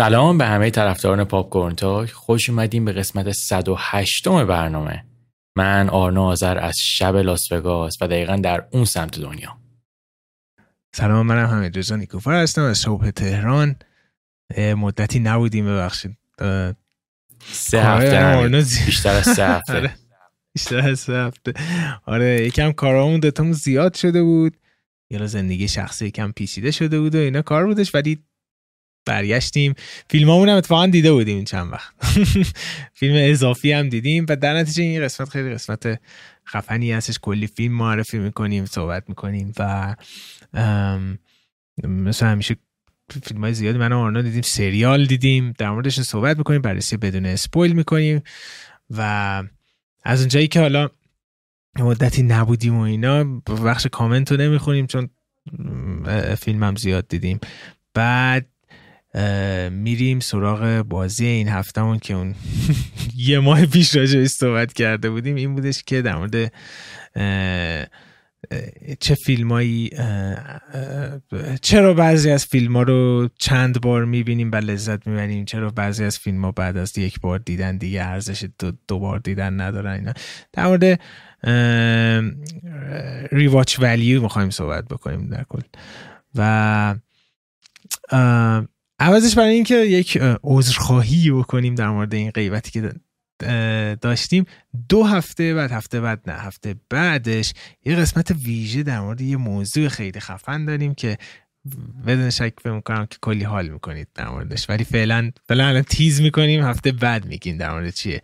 سلام به همه طرفداران پاپ کورن خوش اومدیم به قسمت 108 برنامه. من آرنا آذر از شب لاس وگاس و دقیقا در اون سمت دنیا. سلام منم حمید رضا نیکوفر هستم از صبح تهران. مدتی نبودیم ببخشید. سه هفته بیشتر از سه هفته. آره. بیشتر از سه هفته. آره یکم کارامون دوتامون زیاد شده بود. یه زندگی شخصی یکم پیچیده شده بود و اینا کار بودش ولی برگشتیم. فیلم هم اتفاقا دیده بودیم چند وقت. فیلم اضافی هم دیدیم و در نتیجه این قسمت خیلی قسمت خفنی هستش. کلی فیلم معرفی می‌کنیم صحبت می‌کنیم و مثل همیشه فیلم های زیادی من آرنا دیدیم سریال دیدیم در موردش صحبت می‌کنیم بررسی بدون اسپویل می‌کنیم و از اونجایی که حالا مدتی نبودیم و اینا بخش کامنت رو نمی‌خونیم چون فیلم هم زیاد دیدیم. بعد میریم سراغ بازی این هفتهمون که اون یه ماه پیش راجع صحبت کرده بودیم. این بودش که در مورد چه فیلمایی چرا بعضی از فیلم ها رو چند بار می‌بینیم و لذت می‌بریم؟ چرا بعضی از فیلم ها بعد از یک بار دیدن دیگه ارزش دو, دو بار دیدن ندارن؟ اینا. در مورد ریواچ ولیو می‌خوایم صحبت بکنیم در کل. و عوضش برای اینکه یک عذرخواهی بکنیم در مورد این غیبتی که داشتیم. دو هفته بعد هفته بعد نه هفته بعدش یه قسمت ویژه در مورد یه موضوع خیلی خفن داریم که بدون شک فکر می‌کنم که کلی حال می‌کنید در موردش. ولی فعلا فعلا تیز می‌کنیم هفته بعد میگیم در مورد چیه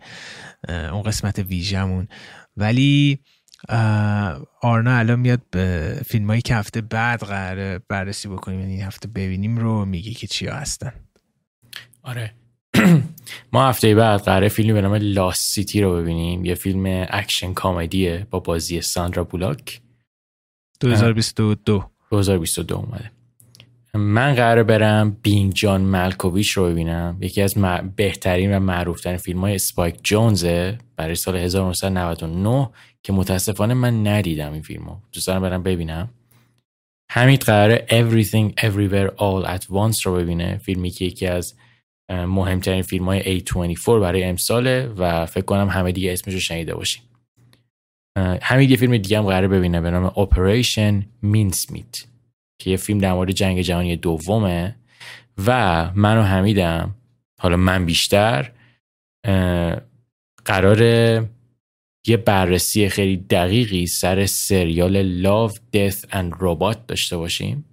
اون قسمت ویژهمون. ولی آرنا الان میاد به فیلم هایی که هفته بعد قراره بررسی بکنیم یعنی هفته ببینیم رو میگه که چیا هستن. آره. ما هفته بعد قراره فیلمی به نام Lost City رو ببینیم. یه فیلم اکشن comedy ه با بازی ساندرا بولاک. 2022 2022 اومده. من قراره برم Being John Malkovich رو ببینم. یکی از بهترین و معروفترین فیلم های اسپایک جونزه برای سال 1999 که متاسفانه من ندیدم این فیلمو. دوست دارم برم ببینم. حمید قراره Everything Everywhere All at Once رو ببینه. فیلمی که یکی از مهمترین فیلم های A24 برای امساله و فکر کنم همه دیگه اسمش رو شنیده باشیم حمید یه فیلم دیگه هم قراره ببینه به نام Operation Mincemeat. که یه فیلم در مورد جنگ جهانی دومه و من و حمیدم. حالا من بیشتر قرار یه بررسی خیلی دقیقی سر سریال Love, Death and Robot داشته باشیم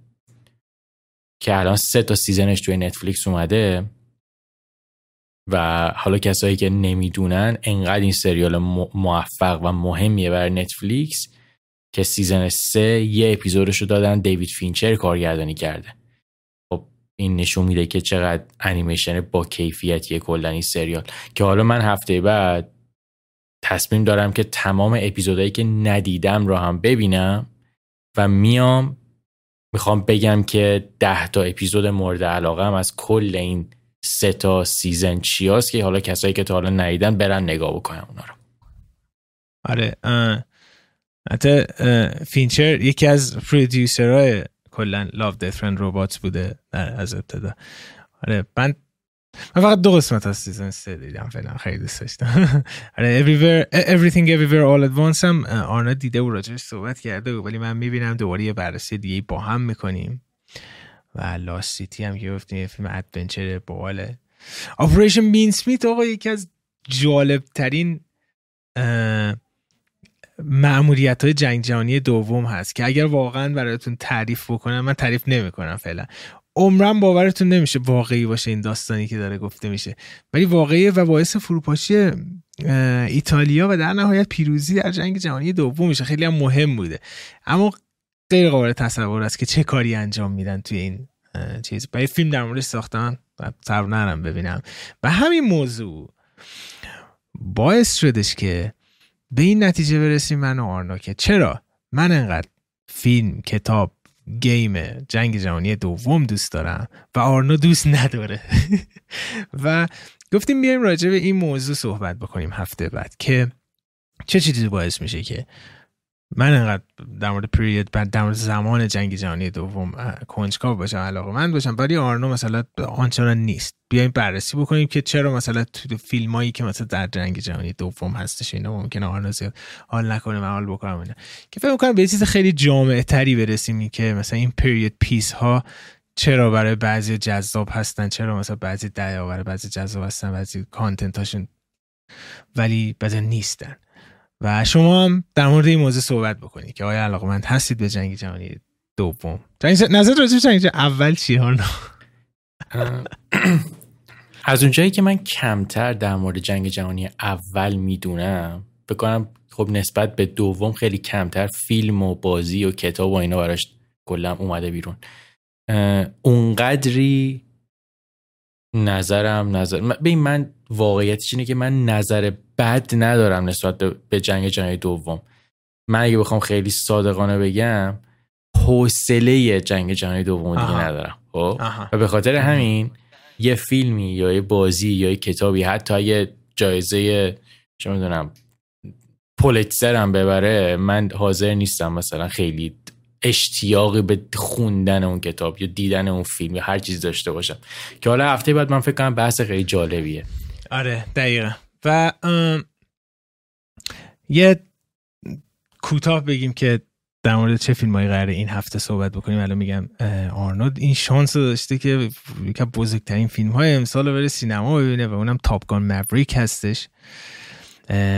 که الان سه تا season ش توی نتفلیکس اومده و حالا کسایی که نمی‌دونن انقدر این سریال موفق و مهمیه برای نتفلیکس که season سه یه اپیزودش رو دادن دیوید فینچر کارگردانی کرده. خب این نشون میده که چقدر انیمیشن با کیفیتیه کلا این سریال. که حالا من هفته بعد تصمیم دارم که تمام اپیزودهایی که ندیدم رو هم ببینم و میام می‌خوام بگم که ده تا اپیزود مورد علاقه هم از کل این سه تا season چیاست که حالا کسایی که تا حالا ندیدن برن نگاه بکنم اونا رو. آره حتی فینچر یکی از producer های کلا Love, Death and Robots بوده در از ابتدا. آره من من فقط دو قسمت از season سه دیدم فعلا خیلی دوست داشتم. آره everywhere everything everywhere all at once هم آرنا دیده و راجعش صحبت کرده ولی من می‌بینم دوباره یه بررسی دیگه با هم می‌کنیم. و Lost City هم که گفتیم یه فیلم adventure باحاله. Operation Mincemeat آقا یکی از جالب ترین معمولیت های جنگ جهانی دوم هست که اگر واقعا براتون تعریف بکنم من تعریف نمی‌کنم فعلا. عمرم باورتون نمیشه واقعی باشه این داستانی که داره گفته میشه. ولی واقعی و باعث فروپاشی ایتالیا و در نهایت پیروزی در جنگ جهانی دوم میشه. خیلی هم مهم بوده. اما غیر قابل تصور است که چه کاری انجام میدن توی این چیز. با فیلم در مورد ساختن صبر نرم ببینم. و همین موضوع باعث شدش که به این نتیجه برسیم من و آرنا که چرا من انقدر فیلم کتاب گیم جنگ جهانی دوم دوست دارم و آرنا دوست نداره. و گفتیم بیایم راجع به این موضوع صحبت بکنیم هفته بعد که چه چیزی باعث میشه که من انقدر در مورد پریود بعد در مورد زمان جنگ جهانی دوم کنجکاو باشم علاقه من باشم ولی آرنو مثلا آنچنان نیست. بیایم بررسی بکنیم که چرا مثلا تو فیلمایی که مثلا در جنگ جهانی دوم هستش اینا ممکنه آرنو زیاد حال نکنه من حال بکنم اینا. که فکر می‌کنم به چیز خیلی جامع تری برسیم که مثلا این پریود پیس ها چرا برای بعضی جذاب هستن چرا مثلا بعضی برای بعضی جذاب هستن بعضی کانتنت هاشون ولی بعضی نیستن. و شما هم در مورد این موضوع صحبت بکنید که آیا علاقمند هستید به جنگ جهانی دوم؟ نظر راجع جنگ اول چی ها از اونجایی که من کمتر در مورد جنگ جهانی اول می‌دونم بکنم خب نسبت به دوم خیلی کمتر فیلم و بازی و کتاب و اینا براش کلا اومده بیرون. اونقدری نظرم نظر ببین من واقعیتش اینه که من نظر بد ندارم نسبت به جنگ جهانی دوم. من اگه بخوام خیلی صادقانه بگم حوصله جنگ جهانی دوم دیگه ندارم خب؟ و به خاطر همین یه فیلمی یا یه بازی یا یه کتابی حتی یه جایزه چه می‌دونم پولیتسر هم ببره من حاضر نیستم مثلا خیلی اشتیاقی به خوندن اون کتاب یا دیدن اون فیلم یا هر چیز داشته باشم. که حالا هفته بعد من فکر کنم بحث خیلی جالبیه. آره دقیقا. و یه کوتاه بگیم که در مورد چه فیلم هایی قراره این هفته صحبت بکنیم. الان میگم آرنولد این شانس داشته که یکی بزرگترین فیلم های امسال رو بره سینما ببینه و اونم تاپگان مبریک هستش.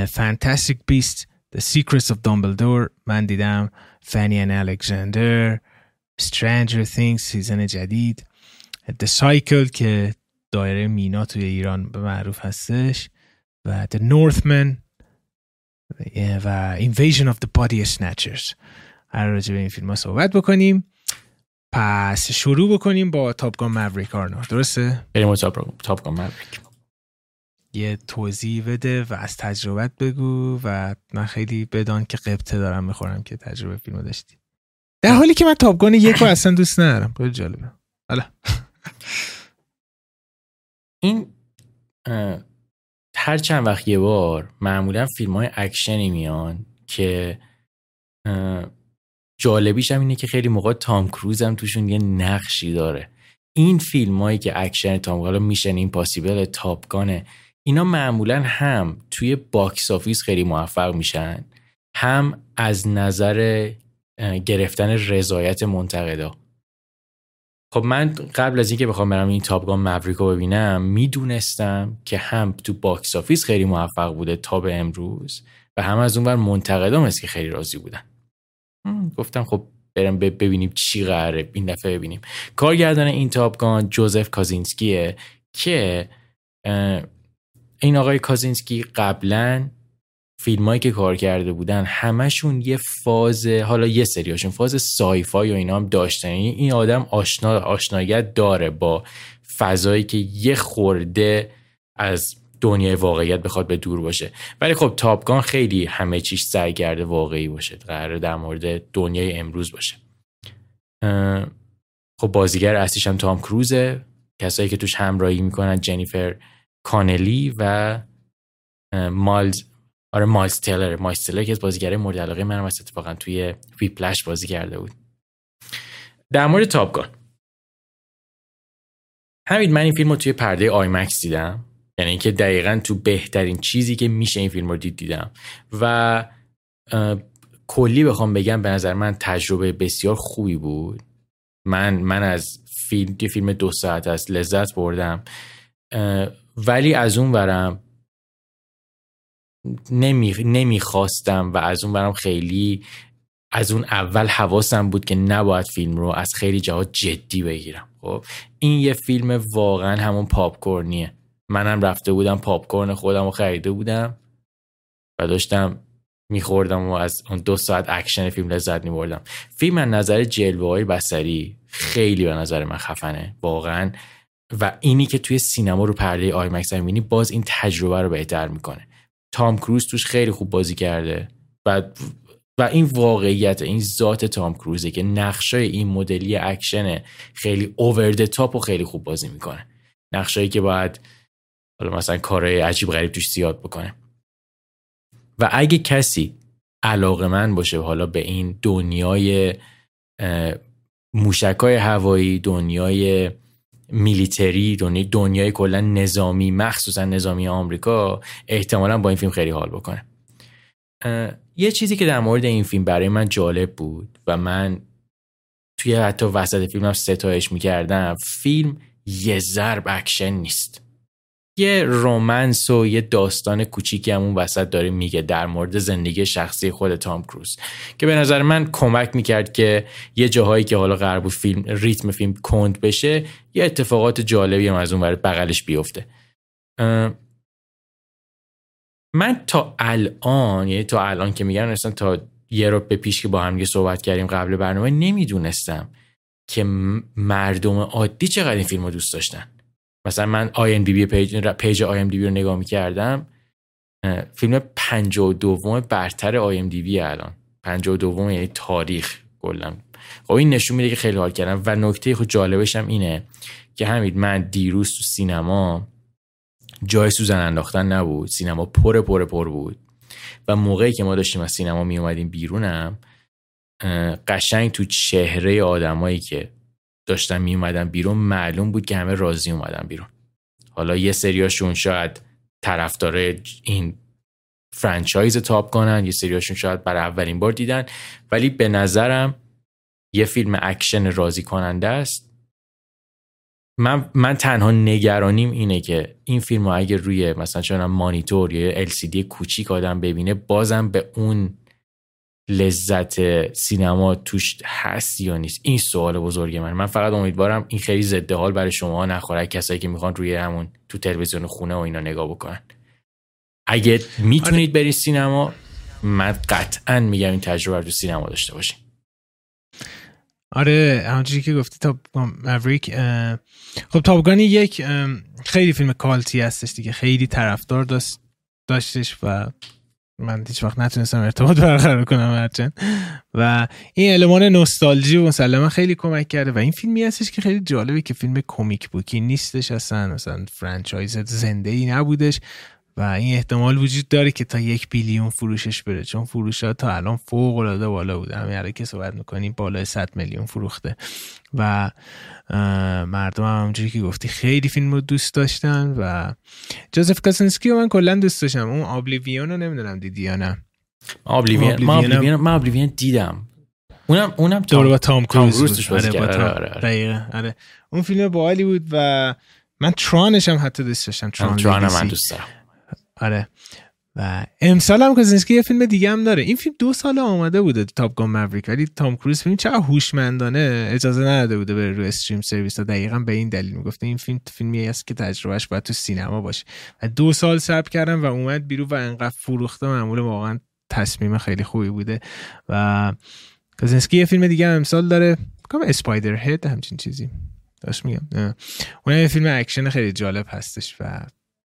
Fantastic Beasts The Secrets of Dumbledore. من دیدم Fanny and Alexander Stranger Things season جدید. The Cycle که دایره مینا توی ایران به معروف هستش. و The Northman و Invasion of the Body Snatchers. هر راجع به این فیلم ها صحبت بکنیم پس شروع بکنیم با Top Gun Maverick آرنا درسته؟ بریم Top Gun Maverick یه توضیح بده و از تجربت بگو و من خیلی بدان که قبطه دارم می‌خورم که تجربه فیلمو داشتی. در حالی که من تاپگان یک رو اصلا دوست ندارم. خیلی جالبه. حالا. این هر چند وقت یه بار معمولا فیلم های اکشنی میان که جالبیش هم اینه که خیلی موقع تام کروز هم توشون یه نقشی داره. این فیلم هایی که اکشن تام حالا Mission Impossible Top Gun ه اینا معمولا هم توی box office خیلی موفق میشن. هم از نظر گرفتن رضایت منتقدا. خب من قبل از اینکه بخوام برم این Top Gun Maverick و ببینم می‌دونستم که هم تو box office خیلی موفق بوده تا به امروز و هم از اونور منتقدام است که خیلی راضی بودن. گفتم خب برم ببینیم چی قراره این دفعه ببینیم. کارگردان این تاپگان جوزف کازینسکیه که این آقای کازینسکی قبلا فیلمایی که کار کرده بودن همشون یه فاز حالا یه سریاشون فاز سایفای و اینا هم داشتن. یعنی این آدم آشنا آشنایت داره با فضایی که یه خورده از دنیای واقعیت بخواد به دور باشه. ولی خب تاپگان خیلی همه چیش سرگرد واقعی باشه قرار در مورد دنیای امروز باشه. خب بازیگر اصلیش هم تام کروزه کسایی که توش همراهی می‌کنن جنیفر کانلی و مالز آره مایلز تیلر. مایلز تیلر که از بازیگرای مورد علاقه من هم اتفاقا توی پلش بازی کرده بود. در مورد تاپگان همین من این فیلم رو توی پرده آیمکس دیدم. یعنی اینکه دقیقا تو بهترین چیزی که میشه این فیلم رو دید دیدم. و کلی بخوام بگم به نظر من تجربه بسیار خوبی بود. من من از فیلم که فیلم دو ساعت است لذت بردم. ولی از اون ورم نمی نمی‌خواستم و از اون برم خیلی از اون اول حواسم بود که نباید فیلم رو از خیلی جهات جدی بگیرم. خب این یه فیلم واقعا همون پاپکورنیه. منم رفته بودم پاپکورن خودم رو خریده بودم و داشتم میخوردم و از اون دو ساعت اکشن فیلم لذت میبردم. فیلم از نظر جلوه های بصری خیلی به نظر من خفنه واقعا. و اینی که توی سینما رو پرده آیمکس می‌بینی باز این تجربه رو بهتر می‌کنه. تام کروز توش خیلی خوب بازی کرده. و و این واقعیت این ذات تام کروزه که نقشای این مدلی اکشن خیلی اوور تاپ و خیلی خوب بازی می‌کنه. نقشایی که باید حالا مثلا کارهای عجیب غریب توش زیاد بکنه. و اگه کسی علاقه من باشه حالا به این دنیای موشکای هوایی دنیای میلیتری دنیای دنیای کلا نظامی مخصوصا نظامی آمریکا احتمالا با این فیلم خیلی حال بکنه. یه چیزی که در مورد این فیلم برای من جالب بود و من توی حتی وسط فیلمم ستایش می‌کردم فیلم یه ضرب اکشن نیست. یه romance و یه داستان کوچیکی همون وسط داره میگه در مورد زندگی شخصی خود تام کروز که به نظر من کمک می‌کرد که یه جاهایی که حالا قرار بود فیلم ریتم فیلم کند بشه یه اتفاقات جالبی هم از اون بغلش بیفته. من تا الان یعنی تا الان که میگم اصلا تا یه رو به پیش که با هم صحبت کردیم قبل برنامه نمی‌دونستم که مردم عادی چقدر این فیلم رو دوست داشتن. مثلا من بی پیج پیج بی رو نگاه می‌کردم فیلم و دوم برتر بی الان. و دوم یعنی تاریخ کلا. خب این نشون میده که خیلی حال کردم. و نکته خود جالبش هم اینه که همین من دیروز تو سینما جای سوزن انداختن نبود. سینما پر پر پر بود. و موقعی که ما داشتیم از سینما می اومدیم بیرونم قشنگ تو چهره آدمایی که داشتن می اومدن بیرون معلوم بود که همه راضی اومدن بیرون. حالا یه سریاشون شاید طرفدار این franchise Top Gun ان یه سریاشون شاید برای اولین بار دیدن. ولی به نظرم یه فیلم اکشن راضی کننده است. من, من تنها نگرانیم اینه که این فیلم رو اگه روی مثلا چون مانیتور یا LCD کوچیک آدم ببینه بازم به اون لذت سینما توش هست یا نیست؟ این سوال بزرگ من من فقط امیدوارم این خیلی ضد حال برای شما نخوره. کسایی که می‌خوان روی همون تو تلویزیون خونه و اینا نگاه بکنن. اگه می‌تونید برید سینما من قطعا میگم این تجربه رو تو سینما داشته باشین. آره همونجوری که گفتی تا موریک خب تابگانی یک خیلی فیلم کالتی هستش دیگه. خیلی طرفدار داشت داشتش و من هیچ وقت نتونستم ارتباط برقرار کنم هرچند. و این المان نوستالژی و مسلما خیلی کمک کرده. و این فیلمی هستش که خیلی جالبه که فیلم کمیک بوکی نیستش اصلا. مثلا فرانچایز زنده ای نبودش. و این احتمال وجود داره که تا یک بیلیون فروشش بره چون فروش ها تا الان فوق العاده بالا بوده. همین که صحبت می‌کنیم بالای 100 میلیون فروخته. و مردم هم همونجوری که گفتی خیلی فیلم رو دوست داشتن و جوزف کازینسکی رو من کلا دوست داشتم. اون Oblivion رو نمی‌دونم دیدی یا نه؟ Oblivion من Oblivion دیدم. اونم اونم بود با تام کروز آره, آره, آره. آره. اون فیلم باحالی بود و من Tron ش هم حتی دوست داشتم. Tron, Tron من دوست دارم. آره. و امسال هم کازینسکی یه فیلم دیگه هم داره. این فیلم دو سال آماده بوده Top Gun Maverick ولی تام کروز فیلم چقدر هوشمندانه اجازه نداده بوده بره رو stream service. تا دقیقا به این دلیل می‌گفته. این فیلم فیلمی است که تجربهش باید تو سینما باشه. و دو سال صبر کردم و اومد بیرون و انقدر فروخته معلومه واقعا تصمیم خیلی خوبی بوده. و کازینسکی یه فیلم دیگه هم امسال داره. به نام Spiderhead همچین چیزی. داشت میگم. اون یه فیلم اکشن خیلی جالب هستش و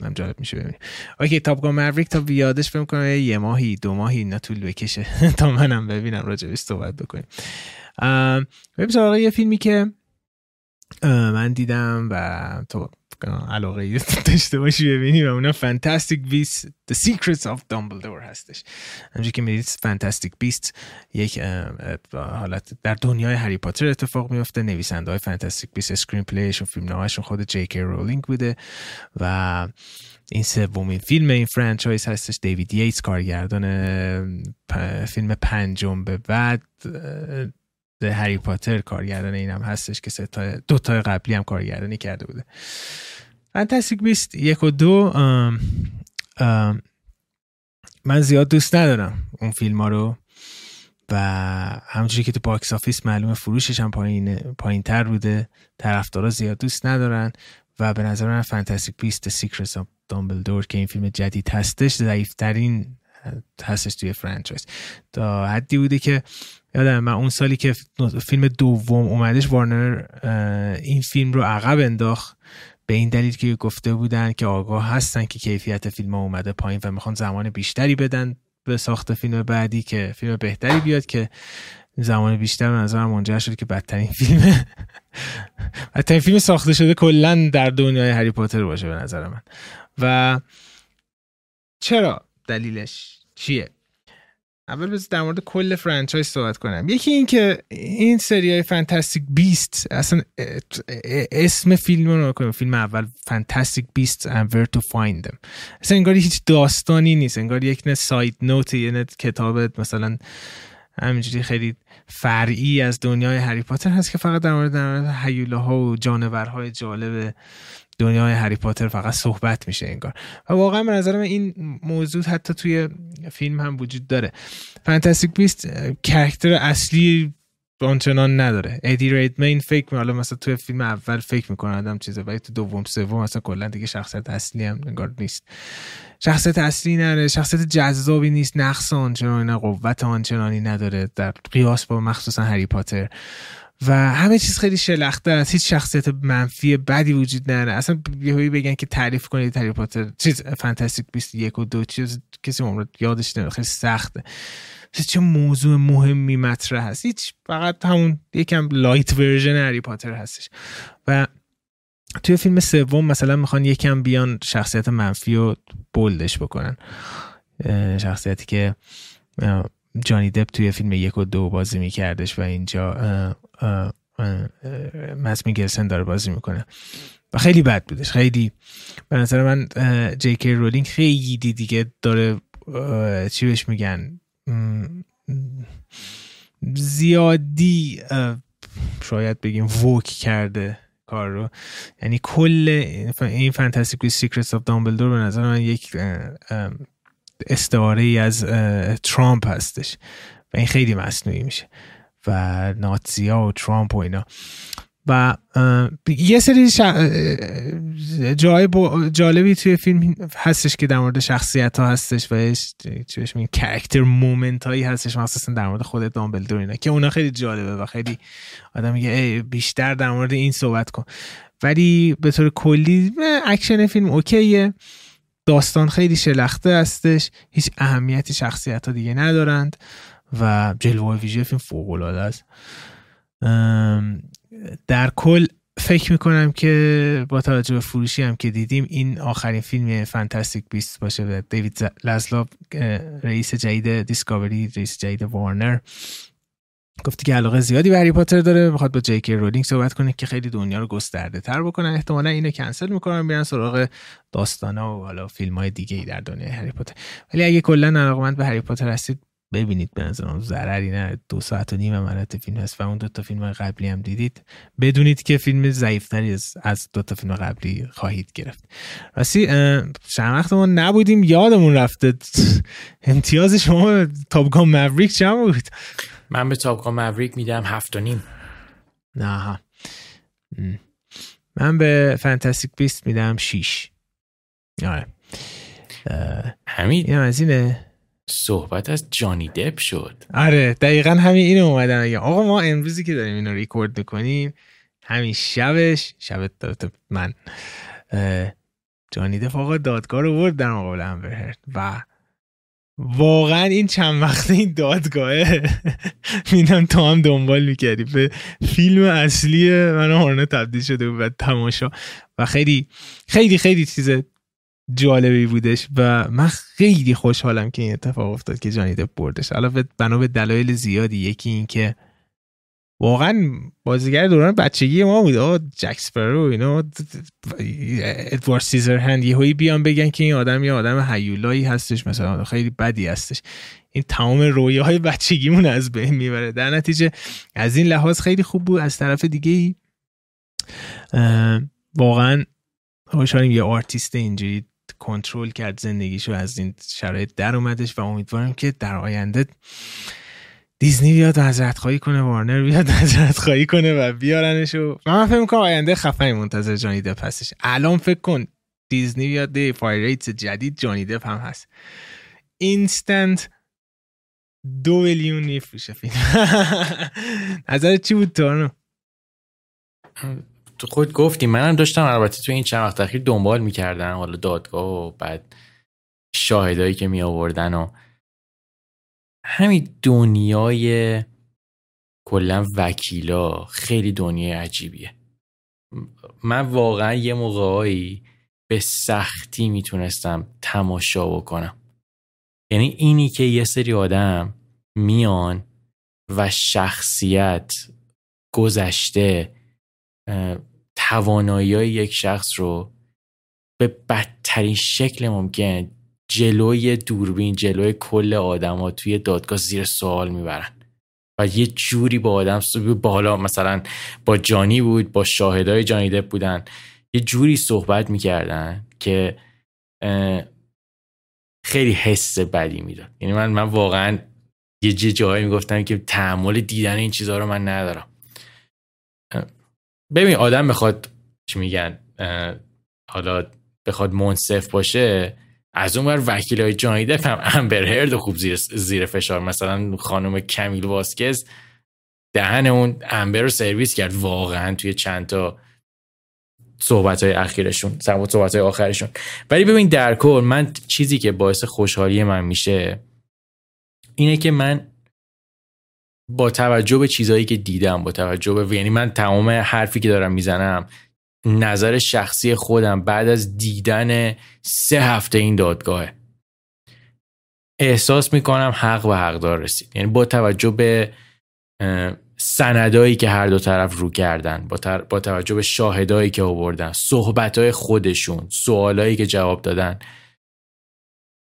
هم جالب میشه ببینیم. OK Top Gun Maverick تا بیادش فکر کنم یه ماهی دو ماهی نه طول بکشه تا منم ببینم راجع بهش صحبت بکنیم. بریم سراغ یه فیلمی که من دیدم و تو علاقه داشته باشی ببینی و اونم Fantastic Beasts The Secrets of Dumbledore هستش. همچنین که می‌دونید Fantastic Beasts یک حالت در دنیای هری پاتر اتفاق میفته نویسنده های Fantastic Beasts screenplay شون فیلم نامشون خود جی کی رولینگ بوده و این سومین فیلم این franchise هستش. دیوید ییتس کارگردان فیلم پنجم. به بعد هری پاتر کارگردان اینم هستش که سه دو تا قبلی هم کارگردانی کرده بوده. Fantastic Beasts یک و دو من زیاد دوست ندارم اون فیلم ها رو و همونجوری که تو box office معلومه فروشش هم پایین, پایین تر بوده. طرفدارا زیاد دوست ندارن و به نظر من Fantastic Beasts Secrets of Dumbledore که این فیلم جدید هستش ضعیفترین هستش توی فرانچایز تا حدی بوده که یادم من اون سالی که فیلم دوم اومدش وارنر این فیلم رو عقب انداخت. به این دلیل که گفته بودن که آگاه هستن که کیفیت فیلم ها اومده پایین و می‌خوان زمان بیشتری بدن به ساخت فیلم بعدی که فیلم بهتری بیاد که زمان بیشتر به نظرم منجر شد که بدترین فیلم بدترین فیلم ساخته شده کلا در دنیای هری پاتر باشه به نظر من. و چرا دلیلش چیه؟ اول بذار در مورد کل franchise صحبت کنم. یکی این که این سری های Fantastic Beasts اصلا اسم فیلم رو کنیم فیلم اول Fantastic Beasts and where to find them. اصلا انگار هیچ داستانی نیست. انگار یک نه side note یه نه کتاب مثلا همینجوری خیلی فرعی از دنیای هری پاتر هست که فقط در مورد در ها و جانورهای جالب دنیای هری پاتر فقط صحبت میشه انگار. و واقعا به نظر من این موضوع حتی توی فیلم هم وجود داره. فانتاستیک بیست کرکتر اصلی آنچنان نداره. ادی ریدمین فکر حالا مثلا توی فیلم اول فکر می‌کنه آدم چیزه ولی تو دوم سوم مثلا کلا دیگه شخصیت اصلی هم انگار نیست. شخصیت اصلی نداره شخصیت جذابی نیست نقص آنچنانی نه قوت آنچنانی نداره در قیاس با مخصوصا هری پاتر. و همه چیز خیلی شلخته است. هیچ شخصیت منفی بدی وجود نداره. اصلا یهویی بگن که تعریف کنید هری پاتر. چیز Fantastic Beasts 1 و دو چیز کسی عمر یادش نمیاد. خیلی سخته. چه موضوع مهمی مطرح هست. هیچ فقط همون یکم light version هری پاتر هستش. و توی فیلم سوم مثلا می‌خوان یکم بیان شخصیت منفی رو bold ش بکنن. شخصیتی که جانی دپ توی فیلم یک و دو بازی میکردش و اینجا مدس میکلسن داره بازی می‌کنه. و خیلی بد بودش. خیلی به نظر من جی رولینگ خیلی دیگه داره چی بهش میگن؟ زیادی شاید بگیم woke کرده کار رو. یعنی کل این Fantastic Secrets of Dumbledore به نظر من یک استعاره ای از ترامپ هستش. و این خیلی مصنوعی میشه. و ناتزیا و ترامپ و اینا. و یه سری جای جالبی توی فیلم هستش که در مورد شخصیت ها هستش و چیش میگن character moment هایی هستش مخصوصا در مورد خود دامبلدور اینا که اونا خیلی جالبه و خیلی آدم میگه ای بیشتر در مورد این صحبت کن. ولی به طور کلی اکشن فیلم OK ه. داستان خیلی شلخته هستش. هیچ اهمیتی شخصیت ها دیگه ندارند. و جلوه ویژه فیلم فوق العاده است در کل فکر می‌کنم که با توجه به فروشی هم که دیدیم این آخرین فیلم Fantastic Beasts باشه و دیوید زسلاو رئیس جدید Discovery رئیس جدید وارنر. گفتی که علاقه زیادی به هری پاتر داره. می‌خواد با جی کی رولینگ صحبت کنه که خیلی دنیا رو گسترده تر بکنن. احتمالا اینو کنسل می‌کنن میرن سراغ داستانا و حالا فیلم های دیگه ای در دنیای هری پاتر. ولی اگه کلا علاقمند به هری پاتر هستید ببینید به نظرم ضرری نه. دو ساعت و نیم ملت فیلم هست و اون دو تا فیلم قبلی هم دیدید. بدونید که فیلم ضعیفتری از دو تا فیلم قبلی خواهید گرفت. راستی چند وقت ما نبودیم یادمون رفته. امتیاز شما تاپگان موریک چند بود؟ من به تاپگان موریک میدم هفت و نیم. نه من به فانتاستیک بیست میدم شیش. آره. همین این از اینه. صحبت از جانی دپ شد. آره دقیقا همین اینو اومدن. اگه آقا ما امروزی که داریم اینو ریکورد می‌کنیم همین شبش شب من جانی دپ آقا دادگاه رو برد در مقابل امبر و واقعا این چند وقته این دادگاهه. میدم تو هم دنبال می‌کردی. به فیلم اصلی من هارنه تبدیل شده بود و تماشا. و خیلی خیلی خیلی چیز جالبی بودش و من خیلی خوشحالم که این اتفاق افتاد که جانی دپ بردش علاوه بنا به دلایل زیادی یکی این که واقعا بازیگر دوران بچگی ما بود. جک سپرو اینا ادوارد سیزر هند یهویی بیان بگن که این آدم یه آدم هیولایی هستش مثلا خیلی بدی هستش. این تمام رویاهای بچگیمون از بین می‌بره. در نتیجه از این لحاظ خیلی خوب بود. از طرف دیگه واقعا خوشحالیم یه آرتیست اینجوری کنترل کرد زندگیشو از این شرایط در اومدش و امیدوارم که در آینده دیزنی بیاد عذرخواهی کنه وارنر بیاد عذرخواهی کنه و بیارنش و من فکر می‌کنم آینده خفنی منتظر جانی دپ هستش. الان فکر کن دیزنی بیاد فایر جدید جانی دپ هم هست. اینستنت دو میلیون میفروشه فیلم. نظر چی بود تو تو خود گفتی منم داشتم البته تو این چند وقت اخیر دنبال می‌کردن حالا دادگاه و بعد شاهدایی که می آوردن و همین دنیای کلا وکیلا خیلی دنیای عجیبیه. من واقعا یه موقعایی به سختی می‌تونستم تماشا بکنم. یعنی اینی که یه سری آدم میان و شخصیت گذشته توانایی یک شخص رو به بدترین شکل ممکن جلوی دوربین جلوی کل آدما توی دادگاه زیر سوال می‌برن. و یه جوری با آدم بالا مثلا با جانی بود با شاهدای جانی دپ بودن. یه جوری صحبت می‌کردن که خیلی حس بدی می‌داد. یعنی من من واقعا یه جایی می‌گفتم که تحمل دیدن این چیزها رو من ندارم. ببین آدم بخواد چی میگن حالا بخواد منصف باشه از اون بر وکیل های جانی دپ هم امبر هرد خوب زیر, زیر فشار. مثلا خانم کمیل واسکز دهن اون امبر رو سرویس کرد واقعا توی چند تا صحبت های اخیرشون صحبت های آخرشون. ولی ببین در کل من چیزی که باعث خوشحالی من میشه اینه که من با توجه به چیزهایی که دیدم با توجه به یعنی من تمام حرفی که دارم می‌زنم نظر شخصی خودم بعد از دیدن سه هفته این دادگاهه احساس می‌کنم حق و حقدار رسید. یعنی با توجه به سندایی که هر دو طرف رو کردن با, با توجه به شاهدایی که آوردن صحبتهای خودشون سوالایی که جواب دادن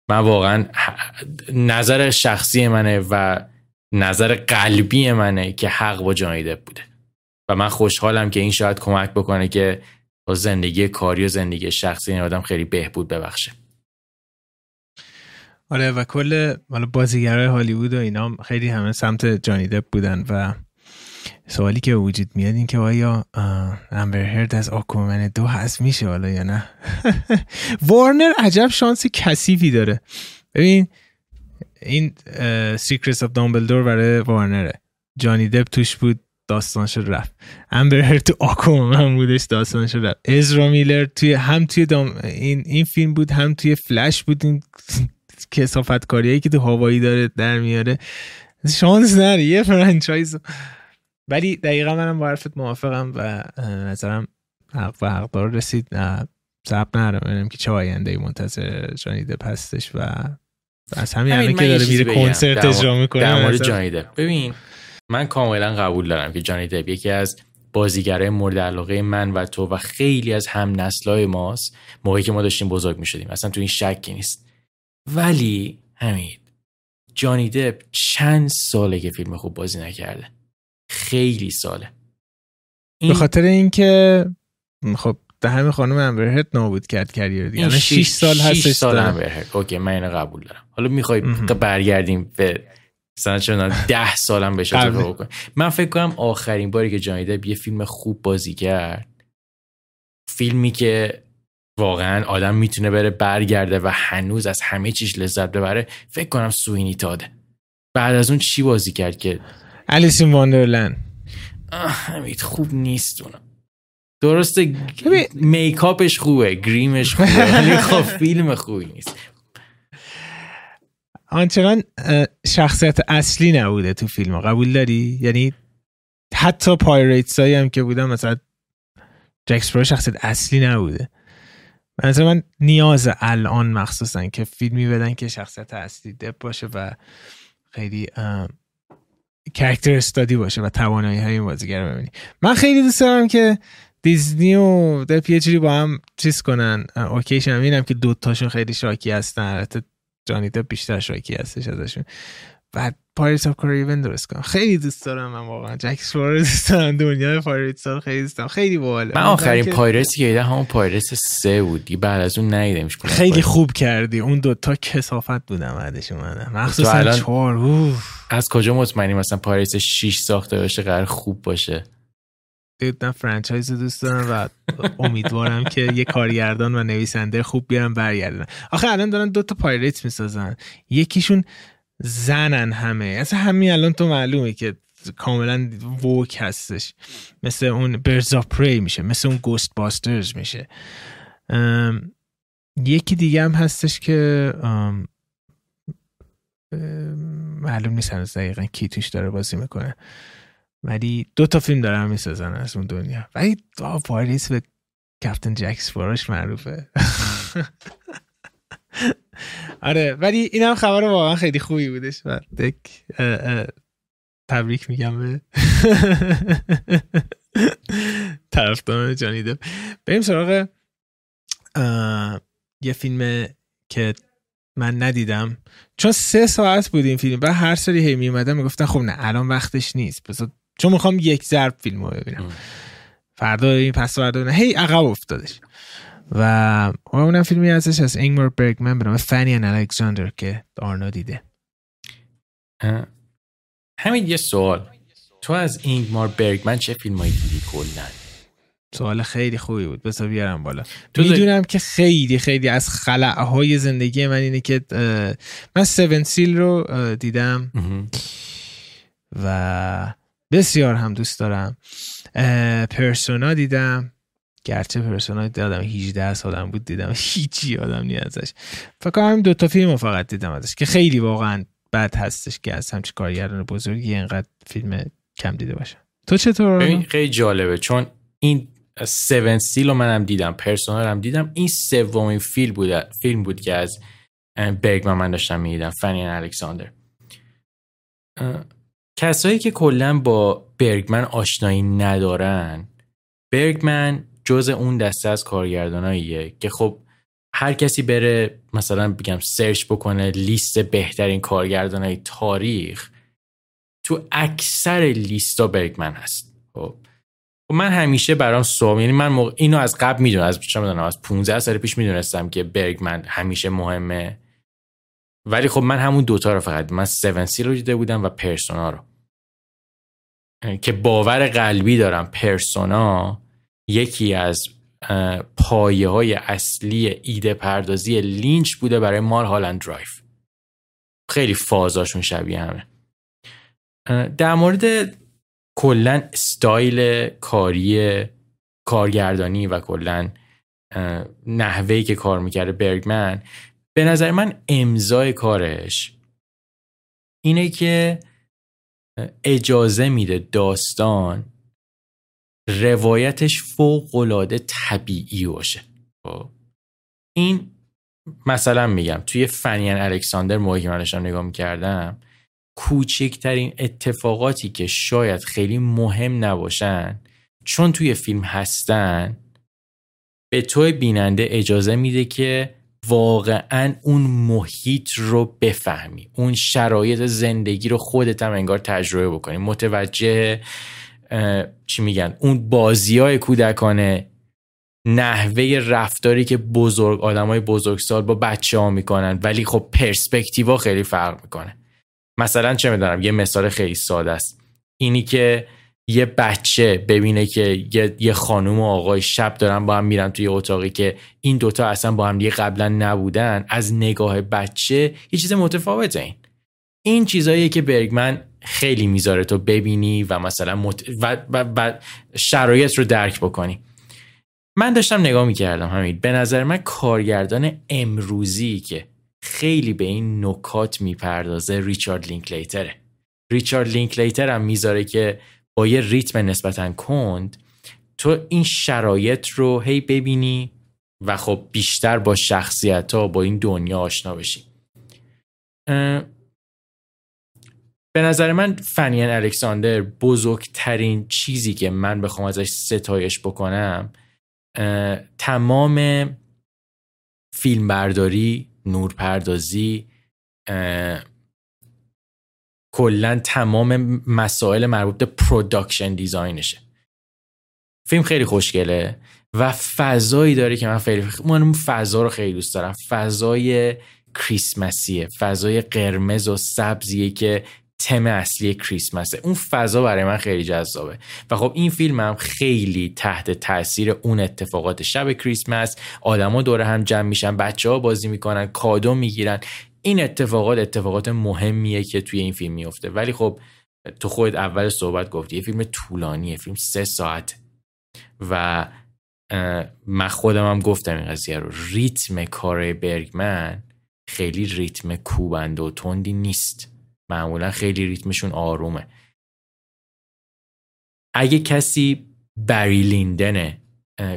من واقعا نظر شخصی منه و نظر قلبی منه که حق با جانیده بوده. و من خوشحالم که این شاید کمک بکنه که با زندگی کاری و زندگی شخصی این آدم خیلی بهبود ببخشه. آره و کل بازیگرای هالیوود و اینا خیلی همه سمت جانی دپ بودن و سوالی که وجود میاد این که آیا امبر هرد از Aquaman دو هست میشه حالا یا نه؟ وارنر عجب شانسی کثیفی داره. ببین این Secrets of Dumbledore برای وارنره جانی دپ توش بود داستانش رفت. امبر تو Aquaman بودش داستانش رفت. ازرا میلر توی هم توی دام این, این فیلم بود هم توی فلش بود. این کسافت کاریایی که تو هوایی داره در میاره. شانس نره یه فرانچایز. ولی دقیقا منم با حرفت موافقم و نظرم حق و حقدار رسید. سب نرم. که چه آینده منتظر جانی دپ هستش و از همین همین که داره میره کنسرت اجرا می‌کنه. در مورد جانی ببین من کاملا قبول دارم که جانی دپ یکی از بازیگرای مورد علاقه من و تو و خیلی از هم نسلای ماست موقعی که ما داشتیم بزرگ می‌شدیم. اصلا تو این شکی نیست. ولی همین جانی دپ چند ساله که فیلم خوب بازی نکرده؟ خیلی ساله. این... به خاطر اینکه خب ده همه خانم امبرهرد نابود کرد کریر دیگه. 6 یعنی سال هست 6 سال امبرهرد اوکی من اینو قبول دارم. حالا می‌خوای برگردیم به مثلا چون ده سالم بشه تو بکنیم من فکر کنم آخرین باری که جانی دپ یه فیلم خوب بازی کرد. فیلمی که واقعا آدم می‌تونه بره برگرده و هنوز از همه چیش لذت ببره فکر کنم سوینی تاده. بعد از اون چی بازی کرد که؟ الیس این واندرلند. همید خوب نیست اونم. درسته میکاپش خوبه گریمش خوبه ولی خب فیلم خوبی نیست. آنچنان شخصیت اصلی نبوده تو فیلم. قبول داری؟ یعنی حتی Pirates هایی هم که بودن مثلا جکس شخصیت اصلی نبوده. مثلا من نیاز الان مخصوصا که فیلمی بدن که شخصیت اصلی دپ باشه و خیلی character study باشه و توانایی های این بازیگر رو ببینی. من خیلی دوست دارم که دیزنی و دپ یه جوری با هم چیز کنن. okay شن اینم که دوتاشون خیلی شاکی هستن. البته جانی دپ بیشتر شاکی هستش ازشون. بعد Pirates of Caribbean درست کنم. خیلی دوست دارم من واقعا. جکس رو دوست دارم. دنیای Pirates رو خیلی دوست دارم. خیلی باحاله. من آخرین Pirates که دیدم همون Pirates سه بود. بعد از اون ندیدمش خیلی خوب کردی. اون دوتا کثافت بودن بعدش اومده مخصوصا چهار. از کجا مطمئنی مثلا Pirates 6 ساخته باشه قرار خوب باشه؟ من franchise دوست دارم و امیدوارم که یه کارگردان و نویسنده خوب بیارم برگردن. آخه الان دارن دو تا پایریت می‌سازن. یکیشون زنن همه. اصلا همین الان تو معلومه که کاملا ووک هستش. مثل اون برز پری میشه مثل اون گوست باسترز میشه یکی دیگه هم هستش که معلوم نیست هنوز دقیقا کی توش داره بازی می‌کنه. ولی دو تا فیلم دارم می‌سازن از اون دنیا. ولی پاریس به کپتن جکس فاراش معروفه. آره ولی اینم خبر واقعا خیلی خوبی بودش. و دک تبریک میگم به طرفداران جانی دپ. بریم سراغ یه فیلم که من ندیدم. چون سه ساعت بود این فیلم. و هر سری هی میومدم می‌گفتن خب نه الان وقتش نیست. پس چون می‌خوام یک ضرب فیلم رو ببینم فردا این پس فردا هی عقب افتادش. و اونم فیلمی هستش از اینگمار برگمن به نام فنی ان الکساندر که آرنا دیده. همین یه سوال. تو از اینگمار برگمن چه فیلمایی دیدی کلا؟ سوال خیلی خوبی بود. بسا بیارم بالا. می‌دونم که خیلی خیلی از خلعهای زندگی من اینه که من سیون سیل رو دیدم. و بسیار هم دوست دارم. پرسونا دیدم. گرچه پرسونا دادم 18 سالم بود دیدم هیچی آدم نی ازش. فکر کنم دو تا فیلم فقط دیدم ازش که خیلی واقعا بد هستش که از همچه کارگردان بزرگی اینقدر فیلم کم دیده باشه. تو چطور؟ خیلی جالبه چون این سیون سیل رو منم دیدم پرسونال هم دیدم. این سومین فیلم بود فیلم بود که از برگمن من داشتم می‌دیدم فنین الکساندر کسایی که کلا با برگمن آشنایی ندارن برگمن جز اون دسته از کارگرداناییه که خب هر کسی بره مثلا بگم سرچ بکنه لیست بهترین کارگردانای تاریخ تو اکثر لیستا برگمن هست. خب من همیشه برام سوم یعنی من اینو از قبل می‌دونم از چه می‌دونم از 15 سال پیش می‌دونستم که برگمن همیشه مهمه. ولی خب من همون دوتا رو فقط من 7 سی رو دیده بودم و پرسونا رو. که باور قلبی دارم پرسونا یکی از پایه های اصلی ایده پردازی لینچ بوده برای Mulholland Drive. خیلی فازاشون شبیه همه. در مورد کلا استایل کاری کارگردانی و کلا نحوهی که کار می‌کرده برگمن به نظر من امضای کارش اینه که اجازه میده داستان روایتش فوق العاده طبیعی باشه خب. این مثلا میگم توی فنین الکساندر موقعی که من داشتم نگاه می‌کردم کوچکترین اتفاقاتی که شاید خیلی مهم نباشن چون توی فیلم هستن به تو بیننده اجازه میده که واقعا اون محیط رو بفهمی. اون شرایط زندگی رو خودت هم انگار تجربه بکنی. متوجه چی میگن؟ اون بازی های کودکانه نحوه رفتاری که بزرگ آدم های بزرگسال با بچه ها می‌کنن ولی خب پرسپکتیوا خیلی فرق می‌کنه. مثلا چه می‌دونم یه مثال خیلی ساده است. اینی که یه بچه ببینه که یه, خانوم و آقای شب دارن با هم میرن توی اتاقی که این دوتا اصلا با هم دیگه قبلا نبودن از نگاه بچه یه چیز متفاوته این. این چیزاییه که برگمن خیلی می‌ذاره تو ببینی و مثلا مت... و, و, و شرایط رو درک بکنی. من داشتم نگاه می‌کردم همین به نظر من کارگردان امروزی که خیلی به این نکات می‌پردازه ریچارد لینکلیتره. ریچارد لینکلیتر هم می‌ذاره که با یه ریتم نسبتا کند تو این شرایط رو هی ببینی و خب بیشتر با شخصیت ها با این دنیا آشنا بشی. به نظر من فنین الکساندر بزرگترین چیزی که من بخوام ازش ستایش بکنم تمام فیلمبرداری نورپردازی کلا تمام مسائل مربوط به production design شه فیلم خیلی خوشگله و فضایی داره که من خیلی من فضا رو خیلی دوست دارم. فضای کریسمسیه فضای قرمز و سبزیه که تم اصلی کریسمسه. اون فضا برای من خیلی جذابه. و خب این فیلم هم خیلی تحت تاثیر اون اتفاقات شب کریسمس آدما دور هم جمع میشن بچه ها بازی می‌کنن کادو می‌گیرن. این اتفاقات اتفاقات مهمیه که توی این فیلم میفته. ولی خب تو خود اول صحبت گفتی یه فیلم طولانیه فیلم سه ساعت. و من خودم هم گفتم این قضیه رو. ریتم کار برگمن خیلی ریتم کوبند و تندی نیست. معمولا خیلی ریتمشون آرومه. اگه کسی بری لیندن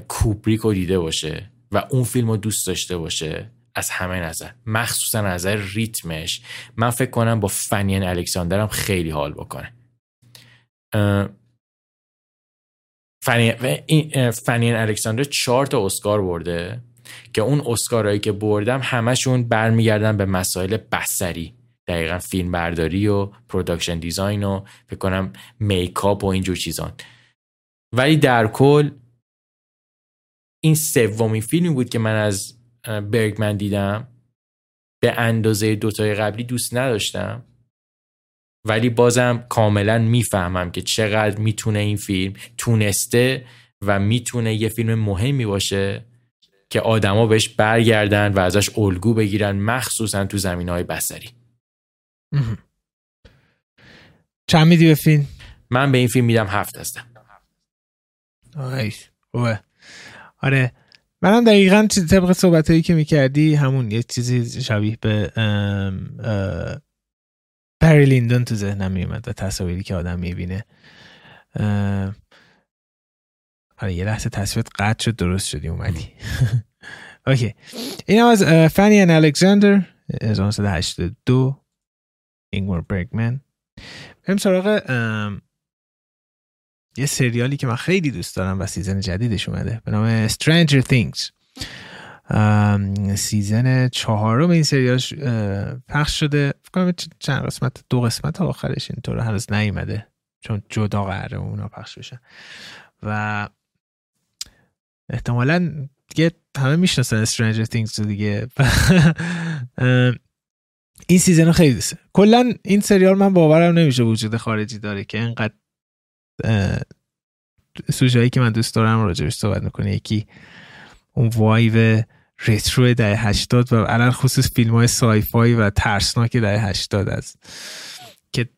کوبریک رو دیده باشه و اون فیلم رو دوست داشته باشه از همه نظر مخصوصا نظر ریتمش من فکر کنم با Fanny and Alexander هم خیلی حال بکنه. Fanny and Alexander چهار تا اسکار برده که اون اسکارهایی که بردم همشون برمیگردن به مسائل بصری دقیقا فیلم برداری و production design و فکر کنم makeup و اینجور چیزان. ولی در کل این سومین فیلمی بود که من از برگمن دیدم. به اندازه دوتای قبلی دوست نداشتم. ولی بازم کاملا می‌فهمم که چقدر می‌تونه این فیلم تونسته و می‌تونه یه فیلم مهمی باشه که آدما بهش برگردن و ازش الگو بگیرن مخصوصا تو زمین های بسری چند میدی به فیلم؟ من به این فیلم میدم هفت هستم. آره منم دقیقا طبق صحبت هایی که می‌کردی همون یه چیزی شبیه به پری لیندون تو ذهنم میومد و تصاویری که آدم می‌بینه. آره یه لحظه تصویرت قطع شد درست شدی اومدی. اوکی. این از فنی ان الکساندر 1982 اینگور برگمن بریم سراغ یه سریالی که من خیلی دوست دارم و season جدیدش اومده. به نام Stranger Things. season چهارم این سریال پخش شده. فکر چند قسمت دو قسمت آخرش اینطور هنوز نیومده. چون جدا قراره اونا پخش بشن. و احتمالا دیگه همه می‌شناسن Stranger Things دیگه. این season خیلی دوسته کلا این سریال من باورم نمیشه وجود خارجی داره که اینقدر سوژه‌هایی که من دوست دارم راجبش صحبت می‌کنه یکی اون vibe retro دهه هشتاد و علی‌الخصوص فیلم های sci-fi و ترسناک دهه هشتاد است که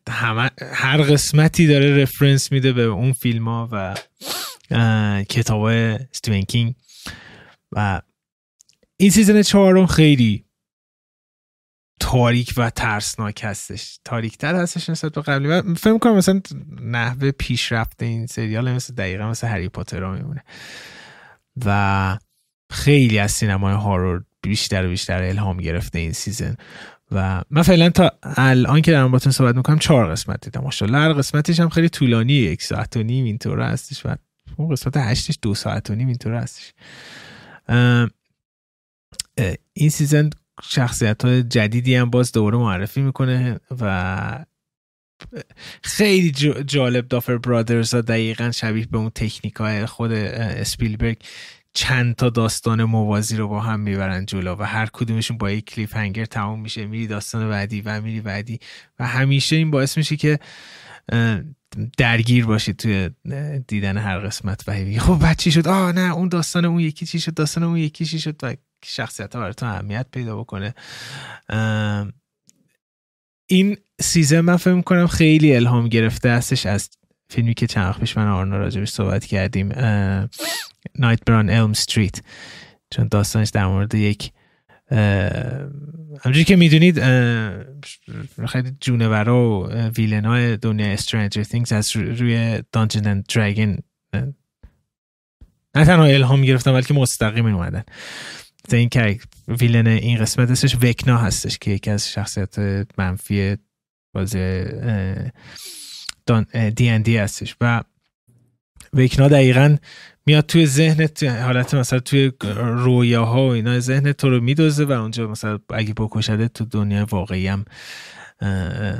هر قسمتی داره reference میده به اون فیلم ها و کتاب های کینگ و این season چهارم خیلی تاریک و ترسناک هستش. تاریکتر هستش نسبت به قبلی. و فکر کنم مثلا نحوه پیشرفت این سریال مثل دقیقا مثل هری پاتر میمونه و خیلی از سینمای horror بیشتر و بیشتر الهام گرفته این season. و من فعلا تا الان که دارم باتون صحبت می‌کنم چهار قسمت دیدم. ماشاءالله هر قسمتش هم خیلی طولانی یک ساعت و نیم اینطور هستش و اون قسمت هشتش دو ساعت و نیم اینطور هستش. این season شخصیت های جدیدی هم باز دوباره معرفی می‌کنه و خیلی جالب دافر برادرز ها دقیقا شبیه به اون تکنیک های خود اسپیلبرگ چند تا داستان موازی رو با هم می‌برن جلو و هر کدومشون با یک کلیف هنگر تموم میشه. میری داستان بعدی و میری بعدی و همیشه این باعث میشه که درگیر باشید توی دیدن هر قسمت. و خب بعد شد؟ آه نه اون داستان اون یکی چی شد؟ داستان اون یکی چی شد؟ و شخصیت ها براتون اهمیت پیدا بکنه. این season من فکر کنم خیلی الهام گرفته هستش از فیلمی که چند وقت پیش من و آرنا راجبش صحبت کردیم Nightmare on Elm Street چون داستانش در مورد یک همجوری که می‌دونید خیلی جونورا و villain دنیا Stranger Things از روی Dungeon and Dragon نه تنها الهام گرفتن بلکه مستقیم اومدن. این ویلن این قسمت هستش وکنا هستش که یکی از شخصیت منفی باز دی ان دی هستش. و وکنا دقیقا میاد توی ذهنت حالت مثلا توی رویاها و اینا ذهن تو رو میدوزه و اونجا مثلا اگه بکشده تو دنیا واقعی هم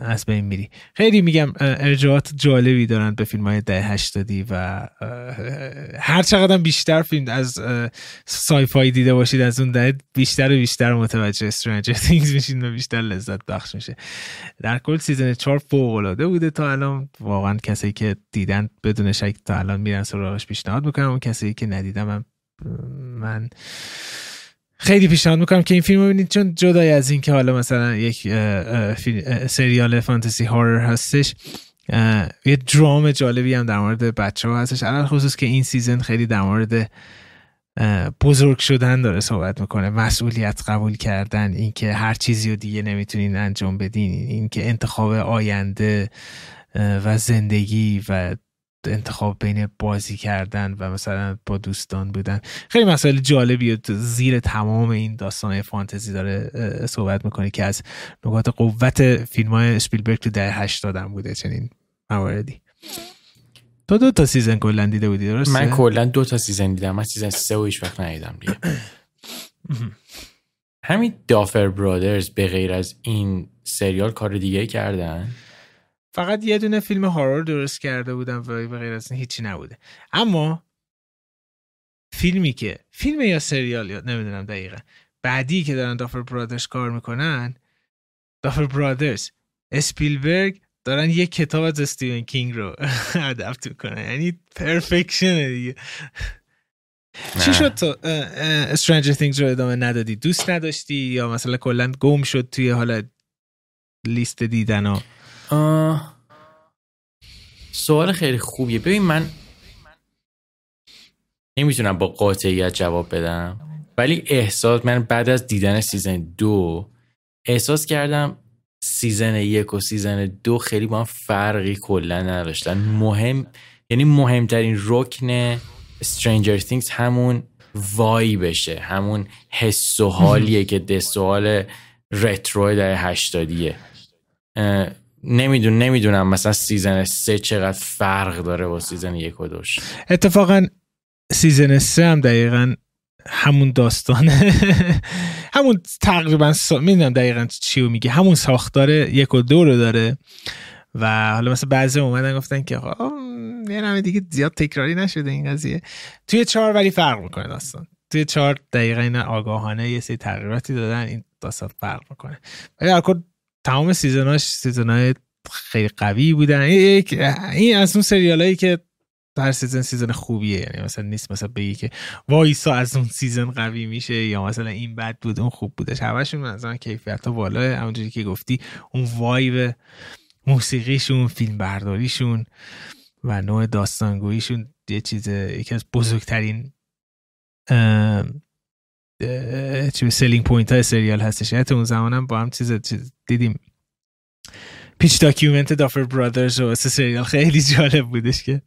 از بین میری. خیلی میگم ارجاعات جالبی دارن به فیلم های ده هشتادی و هر چقدر بیشتر فیلم از sci-fi دیده باشید از اون دهه بیشتر و بیشتر متوجه Stranger Things میشین و بیشتر لذت بخش میشه. در کل season 4 فوق العاده بوده تا الان. واقعا کسی که دیدن بدون شک تا الان میرن سراغش پیشنهاد می‌کنم اون کسی که ندیدم من خیلی پیشنهاد می‌کنم که این فیلم رو ببینید چون جدای از این که حالا مثلا یک سریال فانتزی horror هستش یه درام جالبی هم در مورد بچه ها هستش. الان خصوص که این سیزن خیلی در مورد بزرگ شدن داره صحبت می‌کنه. مسئولیت قبول کردن اینکه هر چیزی رو دیگه نمی‌تونین انجام بدین اینکه انتخاب آینده و زندگی و انتخاب بین بازی کردن و مثلا با دوستان بودن. خیلی مسائل جالبی زیر تمام این داستان فانتزی داره صحبت می‌کنه که از نکات قوت فیلم های اسپیلبرگ تو دهه هشتاد بوده چنین مواردی. تو دو تا season کلا دیده بودی درسته؟ من کلا دو تا season دیدم. من season سه و هیچ وقت ندیدم دیگه. همین Duffer Brothers به غیر از این سریال کار دیگه کردن؟ فقط یه دونه فیلم horror درست کرده بودم و به غیر از این هیچی نبوده. اما فیلمی که فیلم یا سریال یا نمی‌دونم دقیقا. بعدی که دارن دافر برادرز کار می‌کنن دافر برادرز اسپیلبرگ دارن یه کتاب از استیون کینگ رو ادپت می‌کنن. یعنی پرفکشن دیگه. چی شد تو استرنجر Things رو ادامه ندادی؟ دوست نداشتی یا مثلا کلا گم شد توی حالا لیست دیدن ها سوال خیلی خوبیه. ببین من نمی‌تونم با قاطعیت جواب بدم ولی احساس من بعد از دیدن season دو احساس کردم season یک و season دو خیلی با هم فرقی کلا نداشتن. مهم یعنی مهمترین رکن Stranger Things همون vibe شه همون حس و حالیه که دستوال retro دهه هشتادیه. نمیدون نمی‌دونم مثلا season سه چقدر فرق داره با season یک و دوش اتفاقا season سه هم دقیقا همون داستانه. همون تقریبا سا... می‌دونم دقیقا چی رو میگه. همون ساختار یک و دو رو داره. و حالا مثلا بعضی اومدن گفتن که یه نمه دیگه زیاد تکراری نشده این قضیه. توی چهار ولی فرق می‌کنه داستان. توی چهار دقیقا این آگاهانه یه سری تغییراتی دادن این داستان فرق می‌کنه. ولی تمام season اش season های خیلی قوی بودن. این از اون سریال هایی که هر season season خوبیه. یعنی مثلا نیست مثلا بگی که وایسا از اون season قوی میشه یا مثلا این بد بود اون خوب بودش. همشون از اون کیفیت ها بالاه. همونجوری که گفتی اون vibe موسیقیشون فیلم برداریشون و نوع داستانگوییشون یه چیز یکی از بزرگترین چی selling point های سریال هستش. یعنی اون زمانم با هم چیز, چیز دیدیم. pitch document Duffer Brothers و سریال خیلی جالب بودش که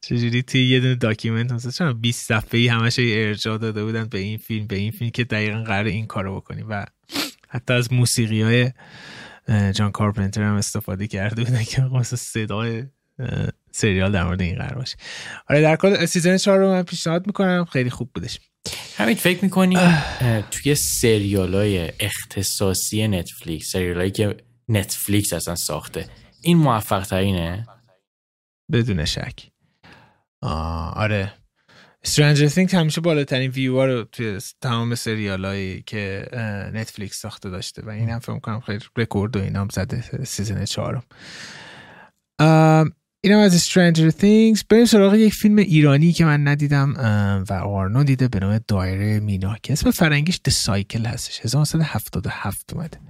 چجوری توی یه دونه document مثلا چون 20 صفحه ای همش ارجاع داده بودن به این فیلم به این فیلم که دقیقا قرار این کارو بکنیم و حتی از موسیقی های جان کارپنتر هم استفاده کرده بودن که مثلا صدای سریال در مورد این قرار باشه. آره در کل season 4 رو من پیشنهاد می‌کنم. خیلی خوب بودش. همین فکر می‌کنی؟ توی سریال های اختصاصی نتفلیکس سریال هایی که نتفلیکس اصلا ساخته این موفق ترینه بدون شک. آره. Stranger Things همیشه بالاترین ویو رو توی تمام سریال هایی که نتفلیکس ساخته داشته و این هم فکر کنم خیلی رکورد و این هم زده season چهارم. اینم از Stranger Things. بریم سراغ یک فیلم ایرانی که من ندیدم و آرنو دیده به نام دایره مینا که اسم فرنگیش The Cycle هستش. 1977 اومده.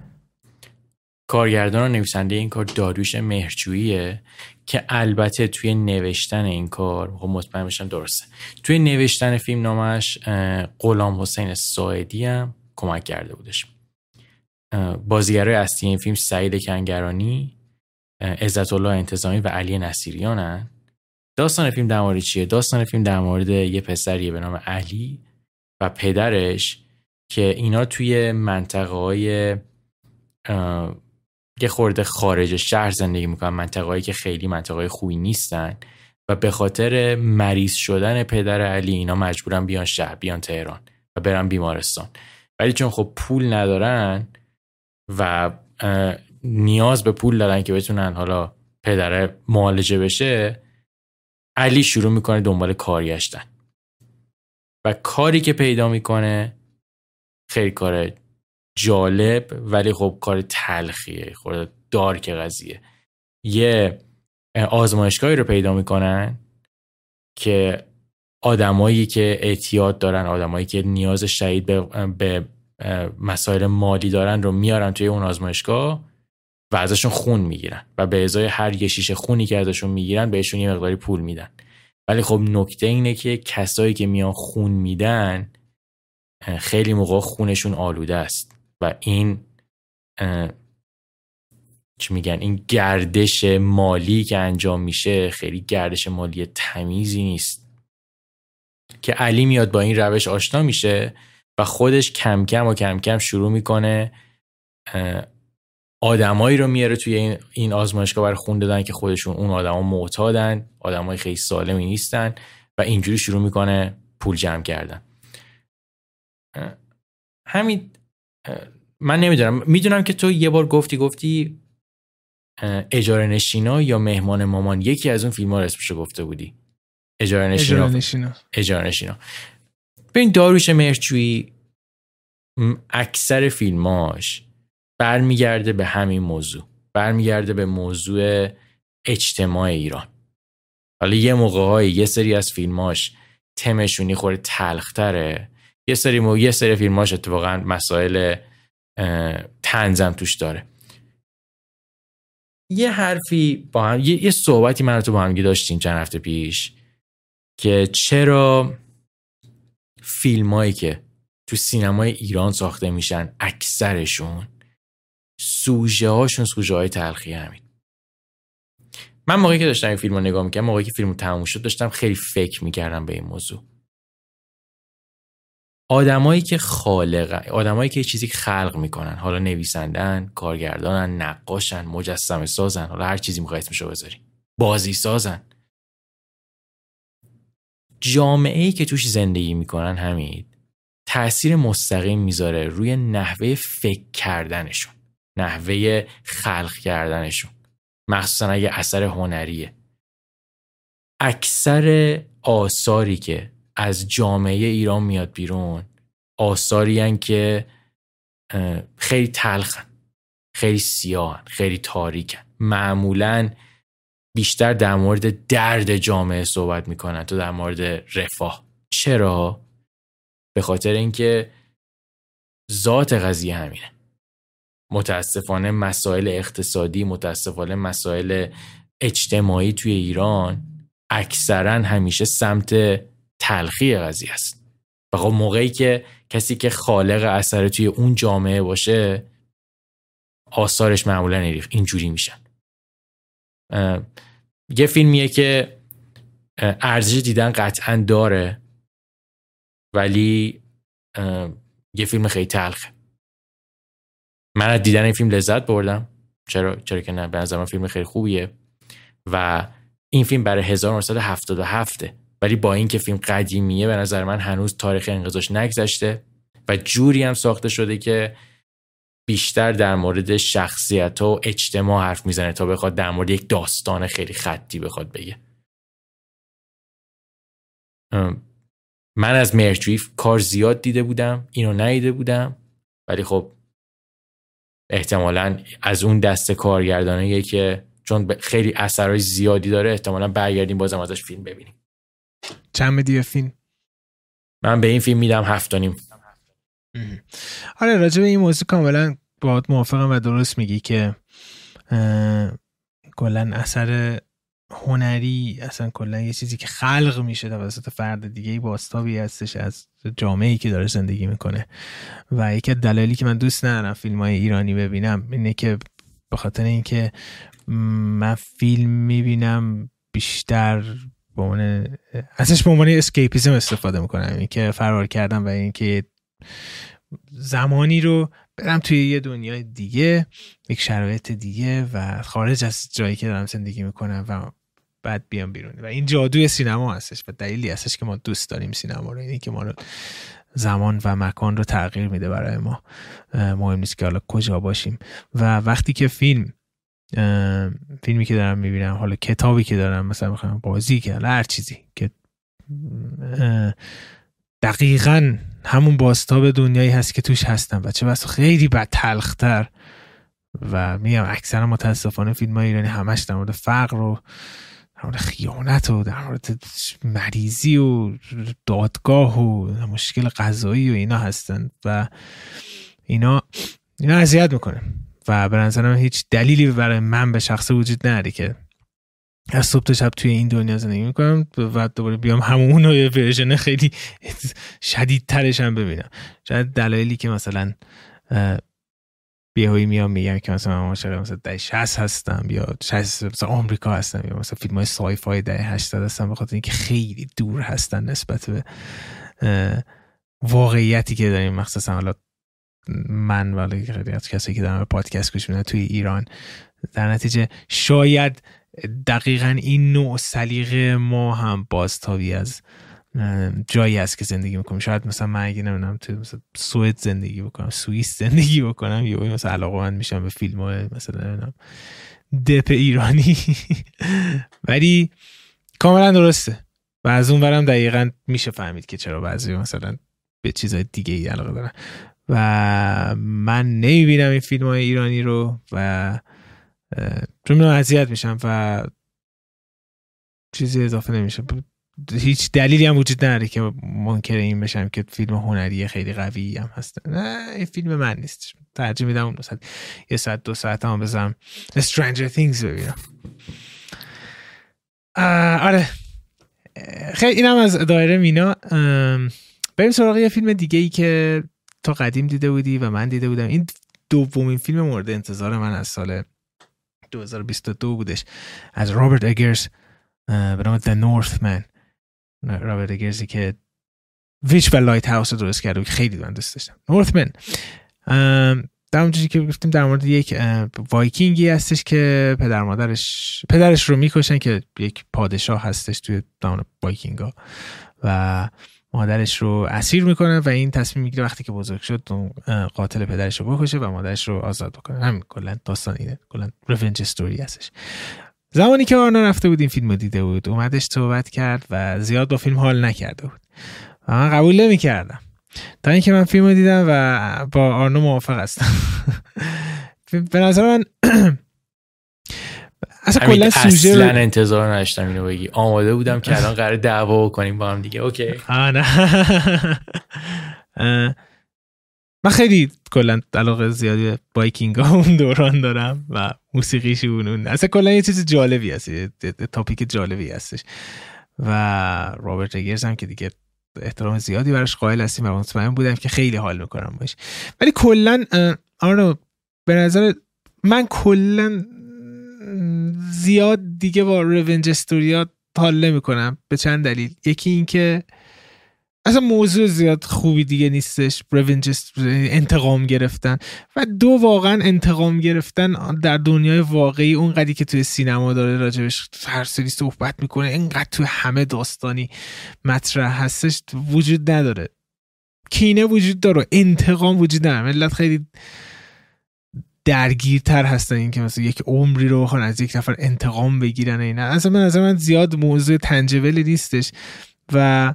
کارگردان و نویسنده این کار داروش مهرجوییه که البته توی نوشتن این کار خب مطمئن درسته. توی نوشتن فیلم نامش غلام حسین ساعدی هم کمک کرده بودش. بازیگرای اصلی این فیلم سعید کنگرانی عزت الله انتظامی و علی نصیریانن. داستان فیلم در مورد چیه؟ داستان فیلم در مورد یه پسریه به نام علی و پدرش که اینا توی منطقه های یه خورده خارج شهر زندگی می‌کنن منطقه هایی که خیلی منطقه خوبی نیستن و به خاطر مریض شدن پدر علی اینا مجبورن بیان شهر بیان تهران و برن بیمارستان. ولی چون خب پول ندارن و نیاز به پول دارن که بتونن حالا پدره معالجه بشه علی شروع می‌کنه دنبال کار گشتن. و کاری که پیدا می‌کنه خیلی کار جالب ولی خب کار تلخیه خورده دارک قضیه. یه آزمایشگاهی رو پیدا می‌کنن که آدمایی که اعتیاد دارن آدمایی که نیاز شدید به, به مسائل مالی دارن رو میارن توی اون آزمایشگاه. و ازشون خون می‌گیرن و به ازای هر یه شیشه خونی که ازشون می‌گیرن بهشون یه مقداری پول میدن. ولی خب نکته اینه که کسایی که میان خون میدن خیلی موقع خونشون آلوده است و این چی میگن این گردش مالی که انجام میشه خیلی گردش مالی تمیزی نیست. که علی میاد با این روش آشنا میشه و خودش کم کم و کم کم شروع می‌کنه آدمایی رو میاره توی این, این آزمایشگاه برای خون دادن که خودشون اون آدما معتادن آدمای خیلی سالمی نیستن و اینجوری شروع می‌کنه پول جمع کردن. همین من نمی‌دونم. می‌دونم که تو یه بار گفتی گفتی اجاره نشینا یا مهمان مامان یکی از اون فیلم ها اسمشو گفته بودی. اجاره نشینا. اجاره نشینا. ببین داروش مرچوی اکثر فیلماش برمیگرده به همین موضوع. برمیگرده به موضوع اجتماع ایران. حالا یه موقع های یه سری از فیلماش تمشونی خوره تلختره. یه سری مو... یه سری فیلماش اتفاقا مسائل تنزم توش داره. یه حرفی با هم یه, یه صحبتی من تو با همگی داشتیم چند هفته پیش که چرا فیلمایی که تو سینمای ایران ساخته میشن اکثرشون سوژه هاشون سوژه های تلخی همین. من موقعی که داشتم این فیلم رو نگاه می‌کردم موقعی که فیلم تموم شد داشتم خیلی فکر می‌کردم به این موضوع. آدمایی که خالق آدمایی که چیزی خلق می‌کنن حالا نویسندن کارگردانن نقاشن مجسمه سازن حالا هر چیزی می‌خوای اسمشو بذاری بازی سازن. جامعه ای که توش زندگی می‌کنن همین تاثیر مستقیم می‌ذاره روی نحوه فکر کردنشون. نحوه خلق کردنشون. مخصوصا اگه اثر هنریه. اکثر آثاری که از جامعه ایران میاد بیرون آثاری که خیلی تلخن خیلی سیاهن خیلی تاریکن. معمولا بیشتر در مورد درد جامعه صحبت می‌کنن تو در مورد رفاه. چرا؟ به خاطر اینکه ذات قضیه همینه. متاسفانه مسائل اقتصادی متاسفانه مسائل اجتماعی توی ایران اکثرا همیشه سمت تلخی قضیه است. و خب موقعی که کسی که خالق اثر توی اون جامعه باشه آثارش معمولا اینجوری میشن. یه فیلمیه که ارزش دیدن قطعا داره ولی یه فیلم خیلی تلخه. من از دیدن این فیلم لذت بردم. چرا چرا که نه؟ به نظر فیلم خیلی خوبیه. و این فیلم برای 1977 ولی با اینکه فیلم قدیمیه به نظر من هنوز تاریخ انقضاش نگذشته و جوری هم ساخته شده که بیشتر در مورد شخصیت و اجتماع حرف می‌زنه تا بخواد در مورد یک داستان خیلی خطی بخواد بگه. من از مرچویف کار زیاد دیده بودم اینو ندیده بودم. ولی خب احتمالا از اون دست کارگردانه که چون خیلی اثرهای زیادی داره احتمالا برگردیم بازم ازش فیلم ببینیم. چند میدی فیلم؟ من به این فیلم میدم هفتانیم آره راجع به این موضوع کاملا باید موافقم و درست میگی که کلا اثر هنری اصلا کلا یه چیزی که خلق میشه توسط فرد دیگه باستابی هستش از جامعه ای که داره زندگی می‌کنه. و یکی دلایلی که من دوست ندارم فیلم های ایرانی ببینم اینه که به خاطر اینکه من فیلم می‌بینم بیشتر به عنوان ازش به عنوان اسکیپیزم استفاده می‌کنم. اینکه فرار کردم و اینکه زمانی رو برم توی یه دنیای دیگه یک شرایط دیگه و خارج از جایی که دارم زندگی می‌کنم و بعد بیام بیرون. و این جادوی سینما هستش و دلیلی هستش که ما دوست داریم سینما رو. اینی که ما رو زمان و مکان رو تغییر میده برای ما. مهم نیست که حالا کجا باشیم. و وقتی که فیلم فیلمی که دارم می‌بینم حالا کتابی که دارم مثلا می‌خوام بازی که هر چیزی که دقیقا همون باستاب دنیایی هست که توش هستم و چه بس خیلی بد تلختر. و میگم اکثر متاسفانه فیلم های ایرانی همش در مورد فقر و در مورد خیانت و در مورد مریضی و دادگاه و مشکل غذایی و اینا هستن و اینا اینا اذیت می‌کنه. و به نظرم هیچ دلیلی برای من به شخص وجود نداره که از صبح تا شب توی این دنیا زندگی می‌کنم و دوباره بیام همون یه ورژن خیلی شدید ترش هم ببینم. شاید دلایلی که مثلا بیهایی میام میگم که مثلا من عاشق مثلا ده 60 هستم یا 60 مثلا آمریکا هستم یا مثلا فیلم های سای فای ده 80 هستم به خاطر اینکه خیلی دور هستن نسبت به واقعیتی که داریم مخصوصا حالا من ولی خیلی از کسایی که دارم پادکست گوش میدن توی ایران در نتیجه شاید دقیقا این نوع سلیقه ما هم بازتابی از جایی هست که زندگی می‌کنم. شاید مثلا من اگه نمی‌دونم تو مثلا سوئد زندگی بکنم سوئیس زندگی بکنم یا مثلا علاقه من میشم به فیلم های مثلا نمی‌دونم دپ ایرانی. ولی کاملا درسته. و از اون برم دقیقا میشه فهمید که چرا بعضی مثلا به چیزهای دیگه ای علاقه دارن. و من نمی‌بینم این فیلم های ایرانی رو و چون من اذیت میشم و چیزی اضافه نمیشه. هیچ دلیلی هم وجود نداره که منکر این بشم که فیلم هنری خیلی قوی هم هست. نه این فیلم من نیست. ترجیح میدم اون مثلا یه ساعت دو ساعت هم بزنم. Stranger Things ببینم. آره. خیلی اینم از دایره مینا. بریم سراغ یه فیلم دیگه ای که تا قدیم دیده بودی و من دیده بودم. این دومین فیلم مورد انتظار من از سال 2022 بودش. از رابرت اگرز به نام The Northman. رابرت اگرزی که Witch و Lighthouse رو درست کرده خیلی من دوست داشتم. Northman در اونجوری که گفتیم در مورد یک وایکینگی هستش که پدر مادرش پدرش رو می‌کشن که یک پادشاه هستش توی داون وایکینگا. و مادرش رو اسیر می‌کنه و این تصمیم می‌گیره وقتی که بزرگ شد قاتل پدرش رو بکشه و مادرش رو آزاد بکنه. همین کلا داستان اینه. کلا ریونج استوری هستش. زمانی که آرنا رفته بود این فیلم رو دیده بود اومدش صحبت کرد و زیاد با فیلم حال نکرده بود. و من قبول نمی کردم تا اینکه من فیلم رو دیدم و با آرنو موافق هستم. به نظر من اصلا کلا سوژه اصلا انتظار نداشتم اینو بگی. آماده بودم که الان قرار دعوا کنیم با هم دیگه. اوکی. نه. من خیلی کلا علاقه زیادی بایکینگ ها اون دوران دارم و موسیقیشون اون اصلا کلا یه چیز جالبی هست تاپیک جالبی هستش. و رابرت اگرز هم که دیگه احترام زیادی براش قائل هستیم و مطمئن بودم که خیلی حال می‌کنم باش. ولی کلا آره به نظر من کلا زیاد دیگه با رونج استوریا حال نمی‌کنم به چند دلیل. یکی اینکه اصلا موضوع زیاد خوبی دیگه نیستش. انتقام گرفتن. و دو واقعا انتقام گرفتن در دنیای واقعی اون قدی که توی سینما داره راجبش هر سری صحبت می‌کنه اینقدر توی همه داستانی مطرح هستش وجود نداره. کینه وجود داره انتقام وجود نداره. ملت خیلی درگیرتر هستن این که مثلا یک عمری رو بخوان از یک نفر انتقام بگیرن اینا. اصلا من از من زیاد موضوع تنجبلی نیستش. و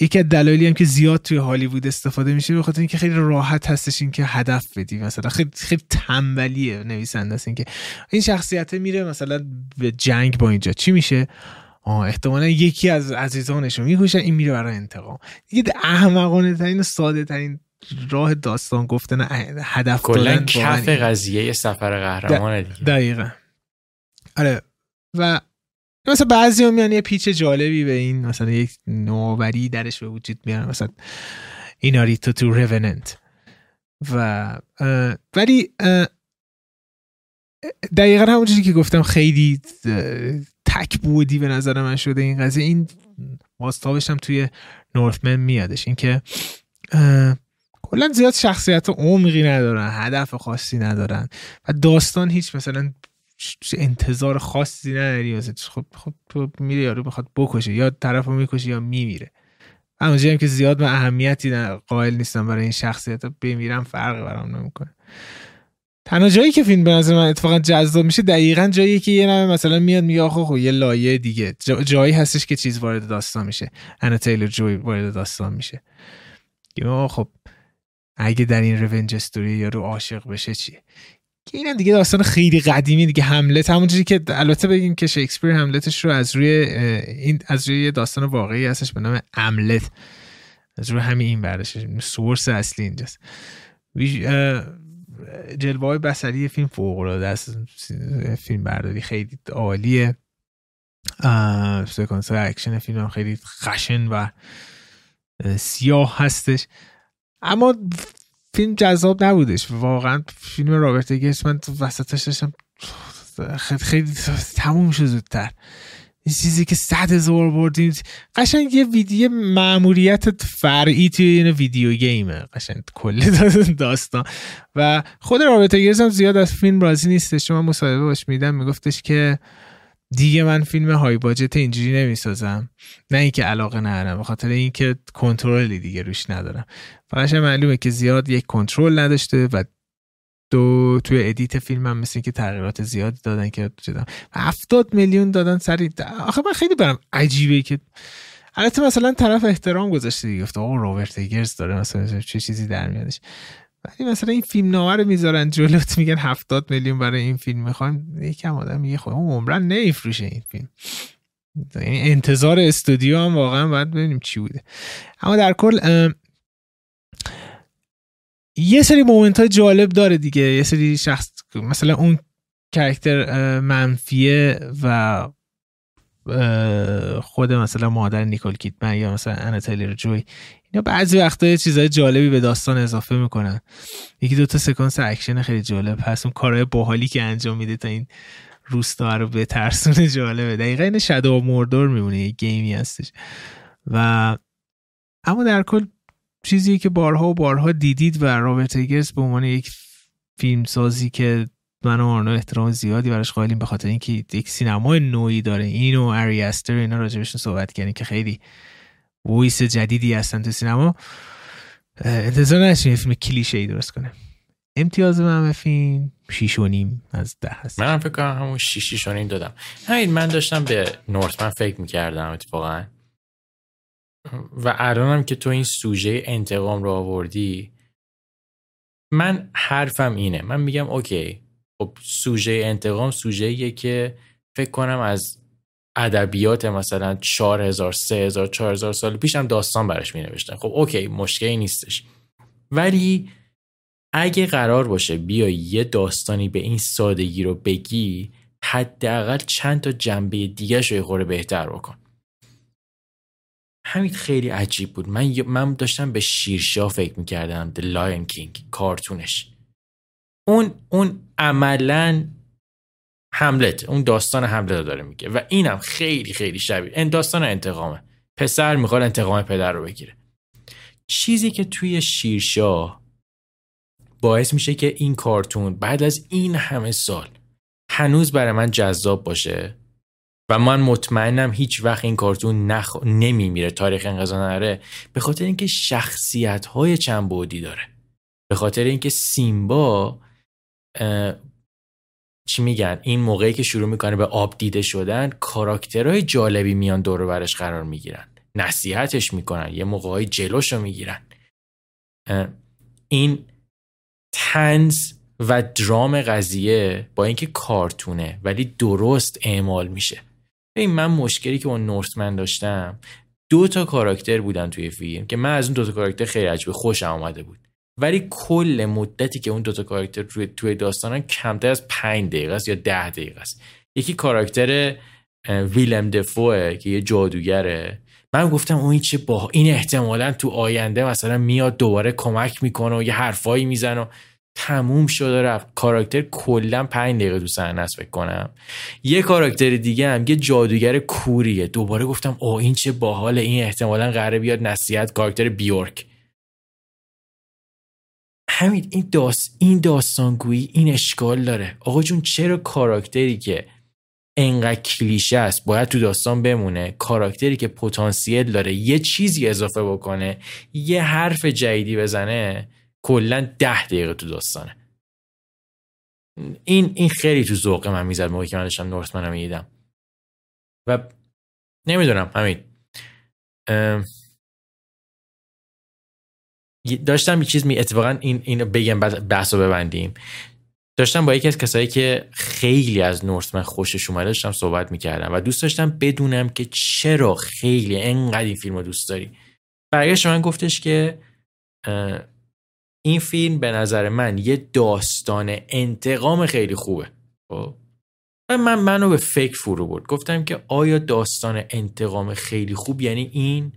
یکی از دلایلی هم که زیاد توی هالیوود استفاده میشه به خاطر اینکه خیلی راحت هستش این که هدف بدی. مثلا خیلی خیلی تنبلیه نویسنده است اینکه این شخصیت میره مثلا به جنگ با اینجا. چی میشه؟ آه احتمالا یکی از عزیزانش رو می‌کشن این میره برای انتقام. دیگه احمقانه ترین و ساده ترین راه داستان گفتن هدف کلا کف قضیه سفر قهرمان دیگه دقیقا. آره. و مثلا بعضی هم یه پیچ جالبی به این مثلا یک نوآوری درش به وجود میارن مثلا ایناریتو تو روننت و ولی دقیقا همونجوری که گفتم خیلی تک بودی به نظر من شده این قضیه. این باستابش هم توی نورثمن میادش. اینکه کلا زیاد شخصیت عمقی ندارن هدف خاصی ندارن. و داستان هیچ مثلا انتظار خاصی نداری خب خب تو میره یارو بخواد بکشه یا طرفو می‌کشه یا میمیره. همونجایی هم که زیاد من اهمیتی قائل نیستم برای این شخصیت بمیرم فرق برام نمی‌کنه. تنها جایی که فیلم به نظر من اتفاقا جذاب میشه دقیقا جایی که یه نمه مثلا میاد میگه آخه خب یه لایه دیگه. جایی هستش که چیز وارد داستان میشه. انا تیلر جوی وارد داستان میشه. خب اگه در این revenge story یارو عاشق بشه چیه؟ که اینم دیگه داستان خیلی قدیمی دیگه. هملت همونجوری که البته بگیم که شکسپیر هملتش رو از روی این از روی داستان واقعی هستش به نام املت از روی همین این برداشت source اصلی اینجاست. جلوه های بصری فیلم فوق العاده است. فیلم برداری خیلی عالیه. سکانس اکشن فیلم هم خیلی خشن و سیاه هستش. اما فیلم جذاب نبودش. واقعا فیلم رابرت گیتس من تو وسطش داشتم خیلی, خیلی تموم شد زودتر. این چیزی که صد هزار بردیم قشنگ یه ویدیو معمولیت فرعی توی این ویدیو گیمه. قشنگ کل داستان. و خود رابطه گیرز هم زیاد از فیلم راضی نیستش. من مصاحبه باش میدم میگفتش که دیگه من فیلم های باجت اینجوری نمی‌سازم. نه اینکه علاقه ندارم به خاطر اینکه کنترلی دیگه روش ندارم. فقط معلومه که زیاد یک کنترل نداشته و دو توی edit فیلم هم مثل که تغییرات زیادی دادن که شدم هفتاد میلیون دادن سری آخه من خیلی برم عجیبه که البته مثلا طرف احترام گذاشته دیگه. گفته آقا رابرت ایگرز داره مثلا چه چیزی در میادش. ولی مثلا این فیلم نامه رو می‌ذارن جلوت میگن هفتاد میلیون برای این فیلم. می‌خوایم یکم آدم میگه خب عمراً نمیفروشه این فیلم. یعنی انتظار استودیو هم واقعا باید ببینیم چی بوده. اما در کل یه سری moment های جالب داره دیگه. یه سری شخص مثلا اون character منفیه و خود مثلا مادر نیکول کیدمن یا مثلا انا تیلر جوی. اینا بعضی وقتا چیزای جالبی به داستان اضافه می‌کنن. یکی دوتا سکانس اکشن خیلی جالب هست. اون کارهای باحالی که انجام میده تا این روستا رو بترسونه جالبه. دقیقا این و Mordor میمونه یه game ی هستش. و اما در کل چیزی که بارها و بارها دیدید و رابرت ایگرز به عنوان یک فیلم سازی که من و آرنو احترام زیادی براش قائلیم به خاطر اینکه یک سینمای نوعی داره. اینو اری استر اینا راجبشون صحبت کردیم که خیلی voice جدیدی هستن تو سینما. انتظار یه فیلم کلیشه ای درست کنه. امتیاز من به فیلم شیش و نیم از ده هست. من فکر کنم همون شیش و نیم دادم. همین من داشتم به نورتمن فکر می‌کردم اتفاقا. و الانم که تو این سوژه انتقام رو آوردی من حرفم اینه. من میگم اوکی خب سوژه انتقام سوژه که فکر کنم از ادبیات مثلا 4000 3000 4000 سال پیش هم داستان براش می نوشتن خب اوکی مشکلی نیستش. ولی اگه قرار باشه بیای یه داستانی به این سادگی رو بگی حداقل چند تا جنبه دیگه رو خوره بهتر بکن. همین خیلی عجیب بود. من من داشتم به شیرشاه فکر می‌کردم The Lion King کارتونش. اون اون عملا حملت اون داستان حملت داره میگه. و اینم خیلی خیلی شبیه. این داستان انتقامه. پسر می‌خواد انتقام پدر رو بگیره. چیزی که توی شیرشاه باعث میشه که این کارتون بعد از این همه سال هنوز برای من جذاب باشه و من مطمئنم هیچ وقت این کارتون نخ... نمیمیره تاریخ انقضا نره به خاطر اینکه شخصیت های چند بودی داره. به خاطر اینکه سیمبا چی میگن؟ این موقعی که شروع می‌کنه به آب دیده شدن کاراکترهای جالبی میان دور برش قرار می‌گیرن. نصیحتش می‌کنن یه موقعهای جلوش رو می‌گیرن. این تنز و درام قضیه با اینکه کارتونه ولی درست اعمال میشه. این من مشکلی که با نورتمن داشتم دو تا کاراکتر بودن توی فیلم که من از اون دو تا کاراکتر خیلی عجیب خوشم آمده بود. ولی کل مدتی که اون دوتا کاراکتر توی, توی داستانن کمتر از پنج دقیقه است یا ده دقیقه است. یکی کاراکتر ویلم دفوه که یه جادوگره. من گفتم اون چه با این احتمالا تو آینده مثلا میاد دوباره کمک می‌کنه و یه حرفایی می‌زنه و تموم شده رفت. کاراکتر کلا پنج دقیقه تو صحنه است فکر کنم. یه کاراکتر دیگه هم یه جادوگر کوریه. دوباره گفتم او این چه باحال این احتمالا قراره بیاد نصیحت کاراکتر بیورک. همین این داست این داستانگویی این اشکال داره. آقا جون چرا کاراکتری که انقدر کلیشه است باید تو داستان بمونه؟ کاراکتری که پتانسیل داره یه چیزی اضافه بکنه یه حرف جدیدی بزنه کلا ده دقیقه تو داستانه. این این خیلی تو ذوق من می‌زد موقعی که من داشتم نورتمن می‌دیدم. و نمی‌دونم همین داشتم یه چیز می اتفاقا این اینو بگم بعد بحث رو ببندیم. داشتم با یکی از کسایی که خیلی از نورتمن خوشش اومده داشتم صحبت می‌کردم و دوست داشتم بدونم که چرا خیلی انقدر این فیلم رو دوست داری. برگشت من گفتش که این فیلم به نظر من یه داستان انتقام خیلی خوبه. خب؟ و من منو به فکر فرو برد. گفتم که آیا داستان انتقام خیلی خوب یعنی این؟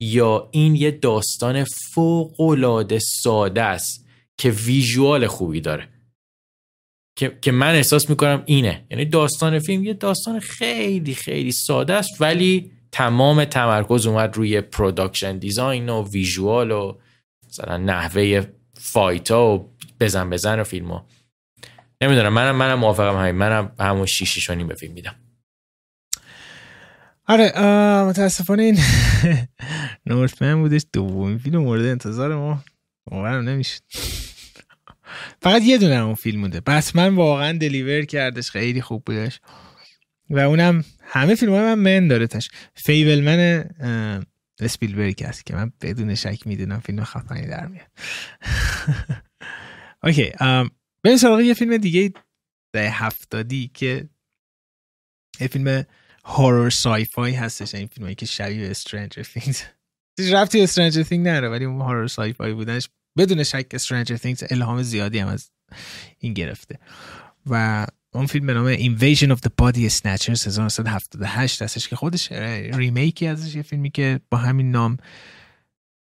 یا این یه داستان فوق العاده ساده است که visual خوبی داره. که, که من احساس می‌کنم اینه. یعنی داستان فیلم یه داستان خیلی خیلی ساده است ولی تمام تمرکز اومد روی production design و visual و مثلا نحوه fight ا و بزن بزن و فیلم ها نمی‌دونم منم منم موافقم همین. منم همون شیشی به فیلم میدم. آره متاسفانه این نورتمن بودش دومین فیلم مورد انتظار ما. باورم نمیشه فقط یه دونه اون فیلم بوده من واقعا دلیور کردش خیلی خوب بودش. و اونم همه فیلم های من من داره تش فیبلمن اسپیلبرگ هست که من بدون شک می‌دونم فیلم خفنی در میاد. اوکی سراغ یه فیلم دیگه ده هفتادی که یه فیلم هورر سای فای هستش. این فیلمایی که شبیه استرنجر things. رفتی استرنجر things نره ولی اون هورر سای فای بودنش بدون شک استرنجر things الهام زیادی هم از این گرفته. و اون فیلم به نام Invasion of the Body Snatchers 1978 هستش که خودش ریمیکی ازش یه فیلمی که با همین نام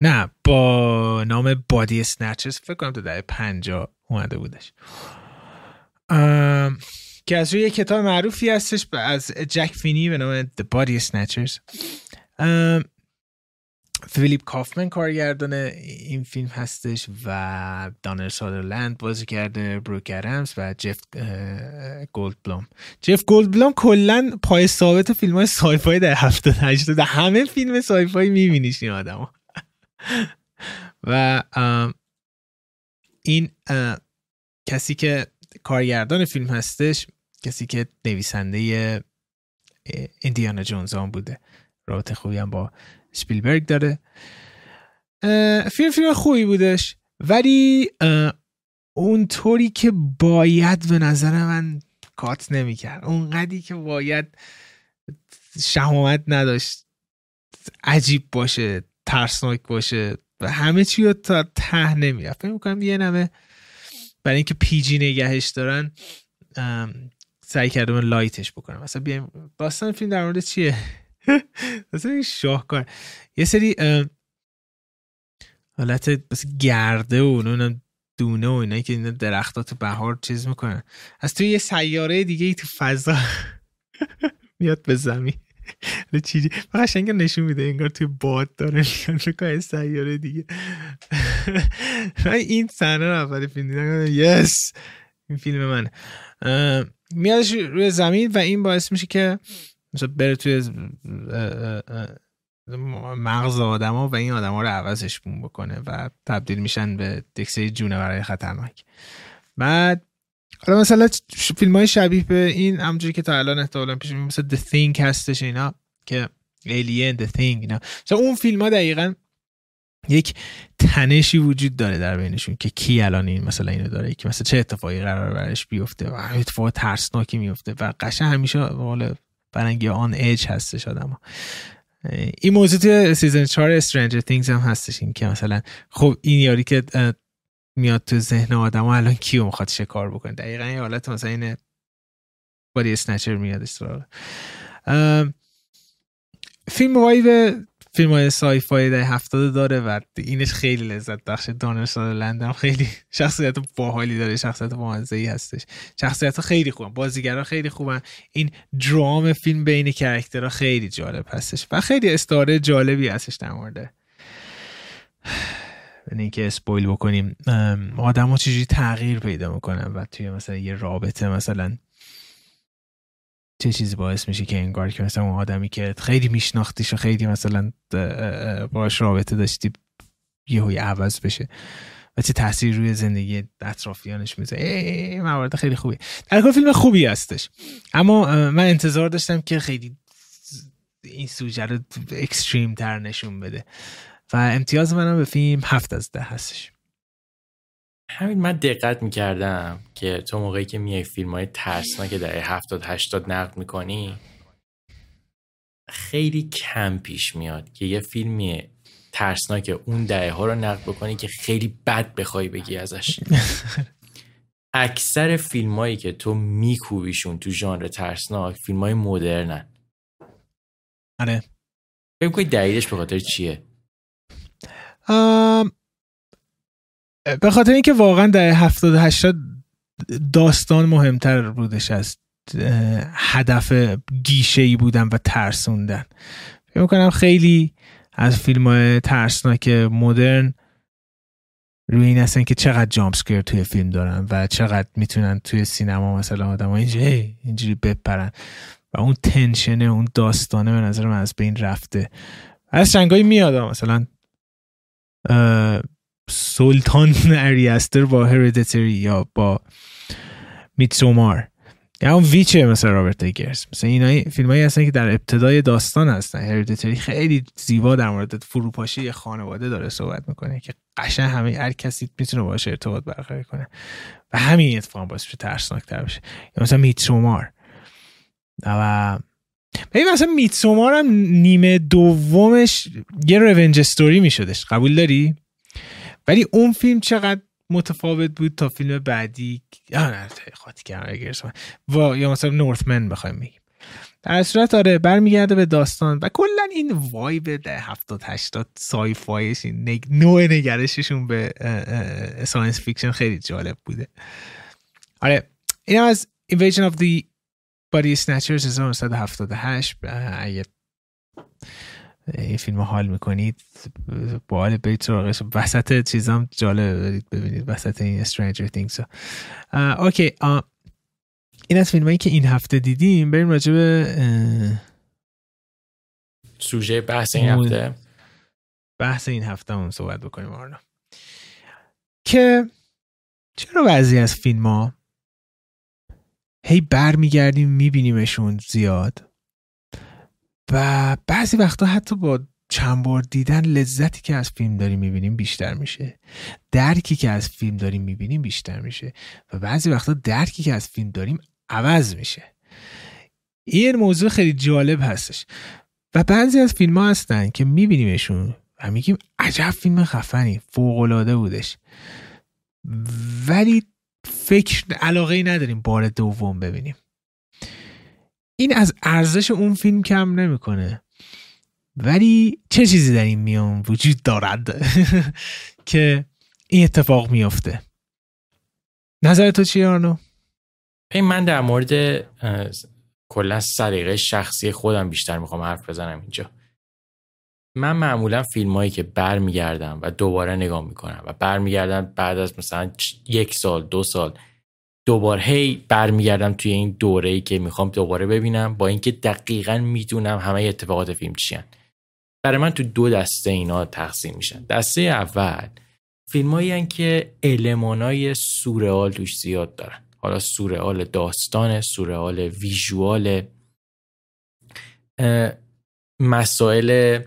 نه با نام Body Snatchers. فکر کنم تو دهه 50 اومده بودش. که از روی کتاب معروفی هستش از جک فینی به نام The Body Snatchers. فیلیپ کافمن کارگردان این فیلم هستش و دانلد ساترلند بازی کرده بروک ادمز و جف گولد بلوم جف گولد بلوم کلا پای ثابت فیلم های sci-fi در هفته هشته در همه فیلم sci-fi میبینیش این آدم و این کسی که کارگردان فیلم هستش کسی که نویسنده ایندیانا جونز هم بوده. رابطه خوبی هم با سپیلبرگ داره. فیلم فیلم خوبی بودش. ولی اونطوری که باید به نظر من کات نمی‌کرد. اونقدی که باید شهامت نداشت عجیب باشه ترسناک باشه و همه چی رو تا ته نمی‌رفت. فکر می‌کنم یه نمه برای اینکه پیجی نگهش دارن سعی کردم لایتش بکنم. مثلا بیایم داستان فیلم در مورد چیه؟ مثلا شاهکار یه سری حالت بس گرده و اونم دونه و اینا که اینا درختات بهار چیز می‌کنن. از توی یه سیاره دیگه ای تو فضا میاد به زمین. چیزی قشنگ نشون میده انگار توی باد داره میاد سیاره دیگه. این صحنه رو اول فیلم دیدم یس! این فیلم من میادش روی زمین و این باعث میشه که مثلا بره توی مغز آدما و این آدما رو عوضش بون بکنه و تبدیل میشن به دکسه جونه برای خطرناک. بعد حالا مثلا فیلم های شبیه به این همونجوری که تا الان احتمالا پیش مثل The Thing هستش اینا که Alien The Thing اینا. مثلا اون فیلم ها دقیقا یک تنشی وجود داره در بینشون که کی الان این مثلا اینو داره که مثلا چه اتفاقی قرار برش بیفته و اتفاق ترسناکی میفته و قشن همیشه حالا برنگی آن ایج هستش آدم این موضوع توی season 4 Stranger Things هم هستش این که مثلا خب این یارو که میاد تو ذهن آدم ها الان کیو می‌خواد کار بکنه؟ دقیقا یه حالت مثلا این body snatcher میاد فیلم وایو فیلم های sci-fi ده هفتاده داره و اینش خیلی لذت بخش دانلد ساترلند خیلی شخصیت باحالی داره شخصیت بامزه ای هستش. شخصیت خیلی خوبن بازیگرا خیلی خوبن. این درام فیلم بین character ها خیلی جالب هستش و خیلی استعاره جالبی هستش در مورد. یعنی که spoil بکنیم. آدم ها چجوری تغییر پیدا می‌کنن و توی مثلا یه رابطه مثلا چه چیزی باعث میشه که انگار که مثلا اون آدمی که خیلی میشناختیش و خیلی مثلا باش رابطه داشتی یهوی عوض بشه و چه تاثیر روی زندگی اطرافیانش می‌ذاره. موارد خیلی خوبی در کل فیلم خوبی هستش. اما من انتظار داشتم که خیلی این سوژه رو اکستریم تر نشون بده. و امتیاز منم به فیلم هفت از ده هستش. همین من دقت می‌کردم که تو موقعی که میای فیلم های ترسناک در هفتاد هشتاد نقد می‌کنی خیلی کم پیش میاد که یه فیلمی ترسناک اون دهه ها رو نقد بکنی که خیلی بد بخوای بگی ازش. اکثر فیلم هایی که تو میکوبیشون تو ژانر ترسناک فیلم های مدرنن. آره. فکر کنی دلیلش به خاطر چیه؟ به خاطر اینکه واقعا در 70 80 داستان مهمتر بودش از هدف گیشه ای بودن و ترسوندن. فکر می‌کنم خیلی از فیلم های ترسناک مدرن روی این هستن که چقدر جامپ توی فیلم دارن و چقدر می‌تونن توی سینما مثلا آدم اینجوری اینجوری بپرن و اون تنشنه اون داستانه به نظر من از بین رفته. از چنگایی میاد مثلا سلطان اریستر با هریدیتری یا با میتسومار. یا اون ویچه مثل رابرت دیگرز مثل اینا فیلم هایی هستن که در ابتدای داستان هستن. هریدیتری خیلی زیبا در مورد فروپاشی خانواده داره صحبت می‌کنه که قشن همه هر کسی می‌تونه باشه ارتباط برقرار کنه. و همین اتفاق باعث بشه ترسناکتر بشه. یا مثلا میتسومار. و ببین مثلا میتسومار هم نیمه دومش یه رونج استوری میشدش. قبول داری؟ ولی اون فیلم چقدر متفاوت بود تا فیلم بعدی نه خاطی و یا مثلا Northman بخوایم بگیم. در صورت آره برمیگرده به داستان و کلا این vibe ده 70 80 sci-fi ش این نوع نگرششون به science fiction خیلی جالب بوده. آره این از Invasion of the Body Snatchers 1978 اگه این فیلم حال می‌کنید حال برید سراغش. وسط چیزام جالب دارید ببینید وسط این Stranger Things اوکی این از فیلم هایی که این هفته دیدیم. بریم راجع به سوژه بحث این هفته. بحث این هفته همون صحبت بکنیم آرنا. که چرا بعضی از فیلم ها هی برمیگردیم میبینیمشون زیاد؟ و بعضی وقتا حتی با چند بار دیدن لذتی که از فیلم داریم می‌بینیم بیشتر میشه. درکی که از فیلم داریم می‌بینیم بیشتر میشه. و بعضی وقتا درکی که از فیلم داریم عوض میشه. این موضوع خیلی جالب هستش. و بعضی از فیلم ها هستن که میبینیمشون و میگیم عجب فیلم خفنی فوقلاده بودش. ولی فکر علاقه ای نداریم بار دوم ببینیم. این از ارزش اون فیلم کم نمی‌کنه. ولی چه چیزی در این میان وجود دارد که این اتفاق میافته؟ نظر تو چیه آرنو؟ من در مورد کلا سلیقه شخصی خودم بیشتر می‌خوام حرف بزنم اینجا. من معمولا فیلم هایی که برمیگردم و دوباره نگاه می‌کنم و برمیگردم بعد از مثلا یک سال دو سال دوباره هی برمیگردم توی این دوره ای که می‌خوام دوباره ببینم با اینکه دقیقا می‌دونم همه اتفاقات فیلم چیان برای من تو دو دسته اینا تقسیم میشن. دسته اول فیلم که المانای سورئال توش زیاد دارن. حالا سورئال داستان سورئال ویژوال مسائل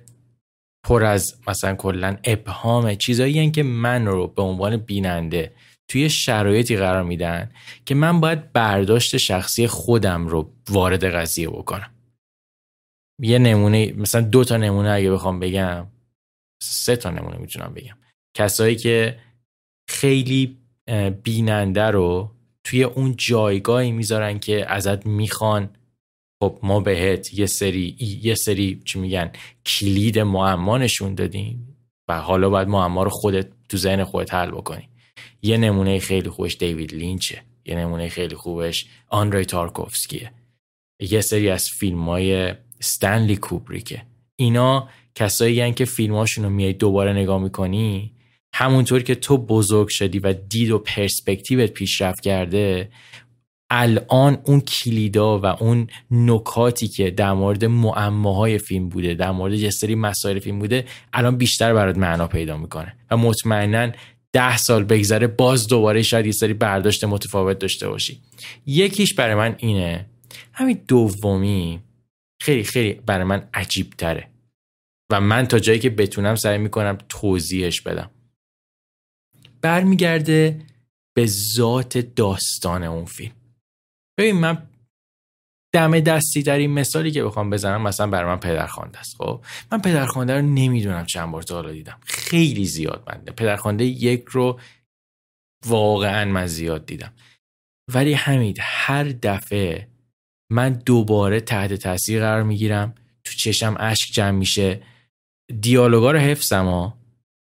پر از مثلا کلا ابهام چیزایی که من رو به عنوان بیننده توی شرایطی قرار میدن که من باید برداشت شخصی خودم رو وارد قضیه بکنم. یه نمونه مثلا دو تا نمونه اگه بخوام بگم سه تا نمونه می‌تونم بگم. کسایی که خیلی بیننده رو توی اون جایگاهی می‌ذارن که ازت می‌خوان. خب ما بهت یه سری یه سری چی میگن کلید معما نشون دادیم و حالا باید معما رو خودت تو ذهن خودت حل بکنی. یه نمونه خیلی خوبش دیوید لینچه. یه نمونه خیلی خوبش آندری تارکوفسکیه. یه سری از فیلم های ستنلی کوبریکه. اینا کسایی هن که فیلماشون رو میای دوباره نگاه می‌کنی همونطور که تو بزرگ شدی و دید و پرسپکتیوت پیشرفت کرده الان اون کلیدا و اون نکاتی که در مورد معماهای فیلم بوده در مورد یه سری مسائل فیلم بوده الان بیشتر برات معنا پیدا می‌کنه. و مطمئنا ده سال بگذره باز دوباره شاید یه سری برداشت متفاوت داشته باشی. یکیش برای من اینه. همین دومی خیلی خیلی برای من عجیب تره و من تا جایی که بتونم سعی می‌کنم توضیحش بدم. برمیگرده به ذات داستان اون فیلم. ببین من دم دستی در این مثالی که بخوام بزنم مثلا برای من پدرخوانده است خب؟ من پدرخوانده رو نمی‌دونم چند بار تا حالا دیدم. خیلی زیاد من پدرخوانده یک رو واقعا من زیاد دیدم. ولی همین هر دفعه من دوباره تحت تاثیر قرار می‌گیرم تو چشم اشک جمع میشه. دیالوگا رو حفظم ها.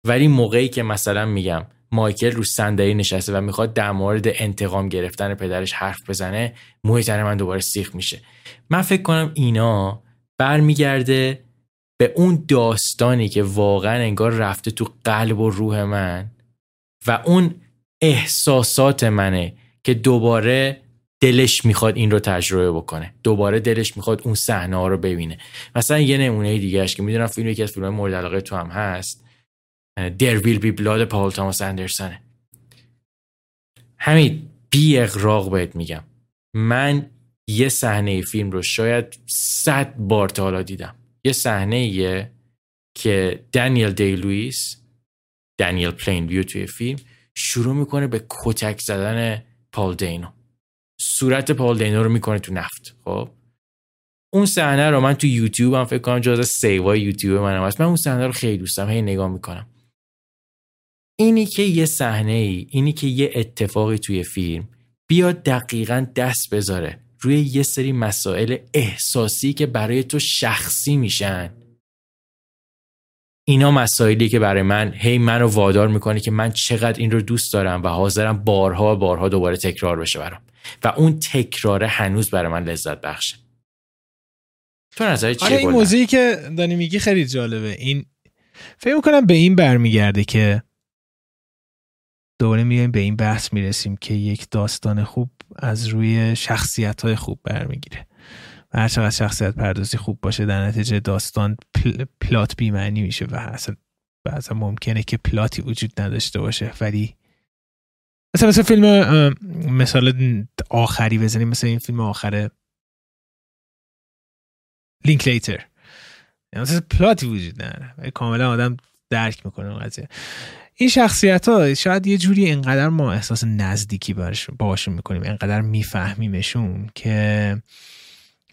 ولی موقعی که مثلا میگم مایکل رو صندلی نشسته و می‌خواد در مورد انتقام گرفتن پدرش حرف بزنه موی تن من دوباره سیخ میشه. من فکر کنم اینا برمیگرده به اون داستانی که واقعا انگار رفته تو قلب و روح من و اون احساسات منه که دوباره دلش می‌خواد این رو تجربه بکنه. دوباره دلش می‌خواد اون صحنه ها رو ببینه. مثلا یه نمونه دیگه که می‌دونم فیلم یکی از فیلم مورد علاقه تو هم هست. در ویل بی بلاد پاول تاماس اندرسونه همین بی اغراق بهت میگم. من یه صحنه فیلم رو شاید صد بار تا حالا دیدم. یه صحنه که دانیل دی لویس دانیل پلین ویو توی فیلم شروع می‌کنه به کتک زدن پال دینو صورت پال دینو رو می‌کنه تو نفت خب؟ اون صحنه رو من تو یوتیوب هم فکر کنم جز سیوای یوتیوب منم هست. من اون صحنه رو خیلی دوستم هی نگاه می‌کنم. اینی که یه صحنه ای اینی که یه اتفاقی توی فیلم بیاد دقیقا دست بذاره روی یه سری مسائل احساسی که برای تو شخصی میشن. اینا مسائلی که برای من هی منو وادار می‌کنه که من چقدر این رو دوست دارم و حاضرم بارها و بارها دوباره تکرار بشه برام. و اون تکراره هنوز برای من لذت بخشه. تو نظر چیه آره این موضوعی که دانی میگی خیلی جالبه. این فکر می‌کنم به این برمیگرده که دوباره میایم به این بحث می‌رسیم که یک داستان خوب از روی شخصیت های خوب برمیگیره. و هر چقدر شخصیت پردازی خوب باشه در نتیجه داستان پل، پلات بیمعنی میشه و اصلا بعضا ممکنه که پلاتی وجود نداشته باشه. ولی مثلا مثل فیلم مثال آخری بزنیم. مثل این فیلم آخر لینک لیتر مثلا پلاتی وجود نداره. کاملا آدم درک می‌کنه اون قضیه. این شخصیت ها شاید یه جوری انقدر ما احساس نزدیکی باشون می‌کنیم انقدر میفهمیمشون که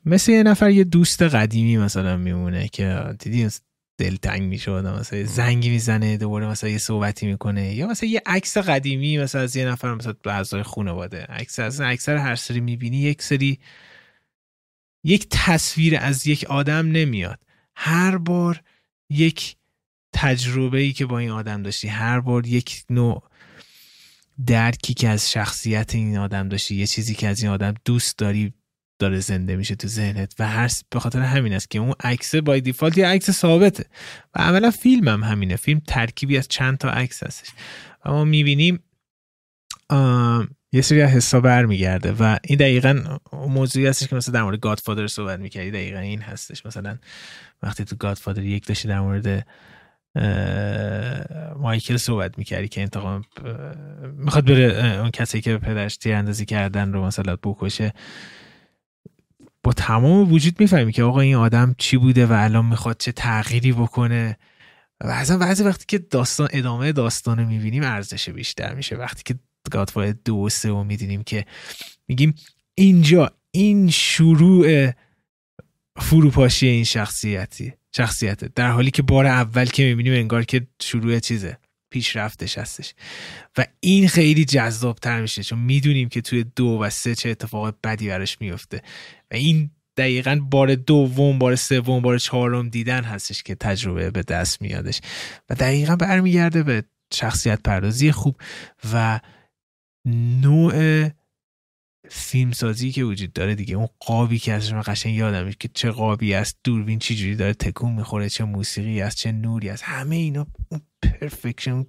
مثل یه نفر یه دوست قدیمی مثلا میمونه که دیدی دلتنگ میشه آدم مثلا زنگی می‌زنه دوباره مثلا یه صحبتی می‌کنه یا مثلا یه عکس قدیمی مثلا از یه نفر مثلا اعضای خانواده. عکس از اکثر هر سری می‌بینی یک سری یک تصویر از یک آدم نمیاد. هر بار یک تجربه ای که با این آدم داشتی. هر بار یک نوع درکی که از شخصیت این آدم داشتی یه چیزی که از این آدم دوست داری داره زنده میشه تو ذهنت و هر به خاطر همین است که اون عکس بای دیفالت یه عکس ثابته. و عملا فیلم هم همینه. فیلم ترکیبی از چند تا عکس هستش. و ما می‌بینیم یه سری از حسا برمیگرده و این دقیقا موضوعی هستش که مثلا در مورد گادفادر صحبت می‌کردی. دقیقا این هستش. مثلا وقتی تو گادفادر یک داشتی در مورد مایکل صحبت می‌کردی که انتقام می‌خواد بره اون کسی که پدرش تیراندازی کردن رو مثلا بکشه. با تمام وجود می‌فهمی که آقا این آدم چی بوده و الان می‌خواد چه تغییری بکنه. و اصلا بعضی وقتی که داستان ادامه داستان رو می‌بینیم ارزش بیشتر میشه. وقتی که گادفادر دو و سه و میدینیم که میگیم اینجا این شروع فروپاشی این شخصیتی. شخصیته. در حالی که بار اول که می‌بینیم انگار که شروع چیزه پیشرفتش هستش. و این خیلی جذاب تر میشه چون می‌دونیم که توی دو و سه چه اتفاق بدی براش میفته و این دقیقا بار دوم بار سوم بار چهارم دیدن هستش که تجربه به دست میادش. و دقیقا برمیگرده به شخصیت پردازی خوب و نوع فیلم سازی که وجود داره دیگه اون قابی که ازش من قشنگ یادم که چه قابی است دوربین چی جوری داره تکون می‌خوره چه موسیقی است چه نوری است همه اینا اون پرفکشن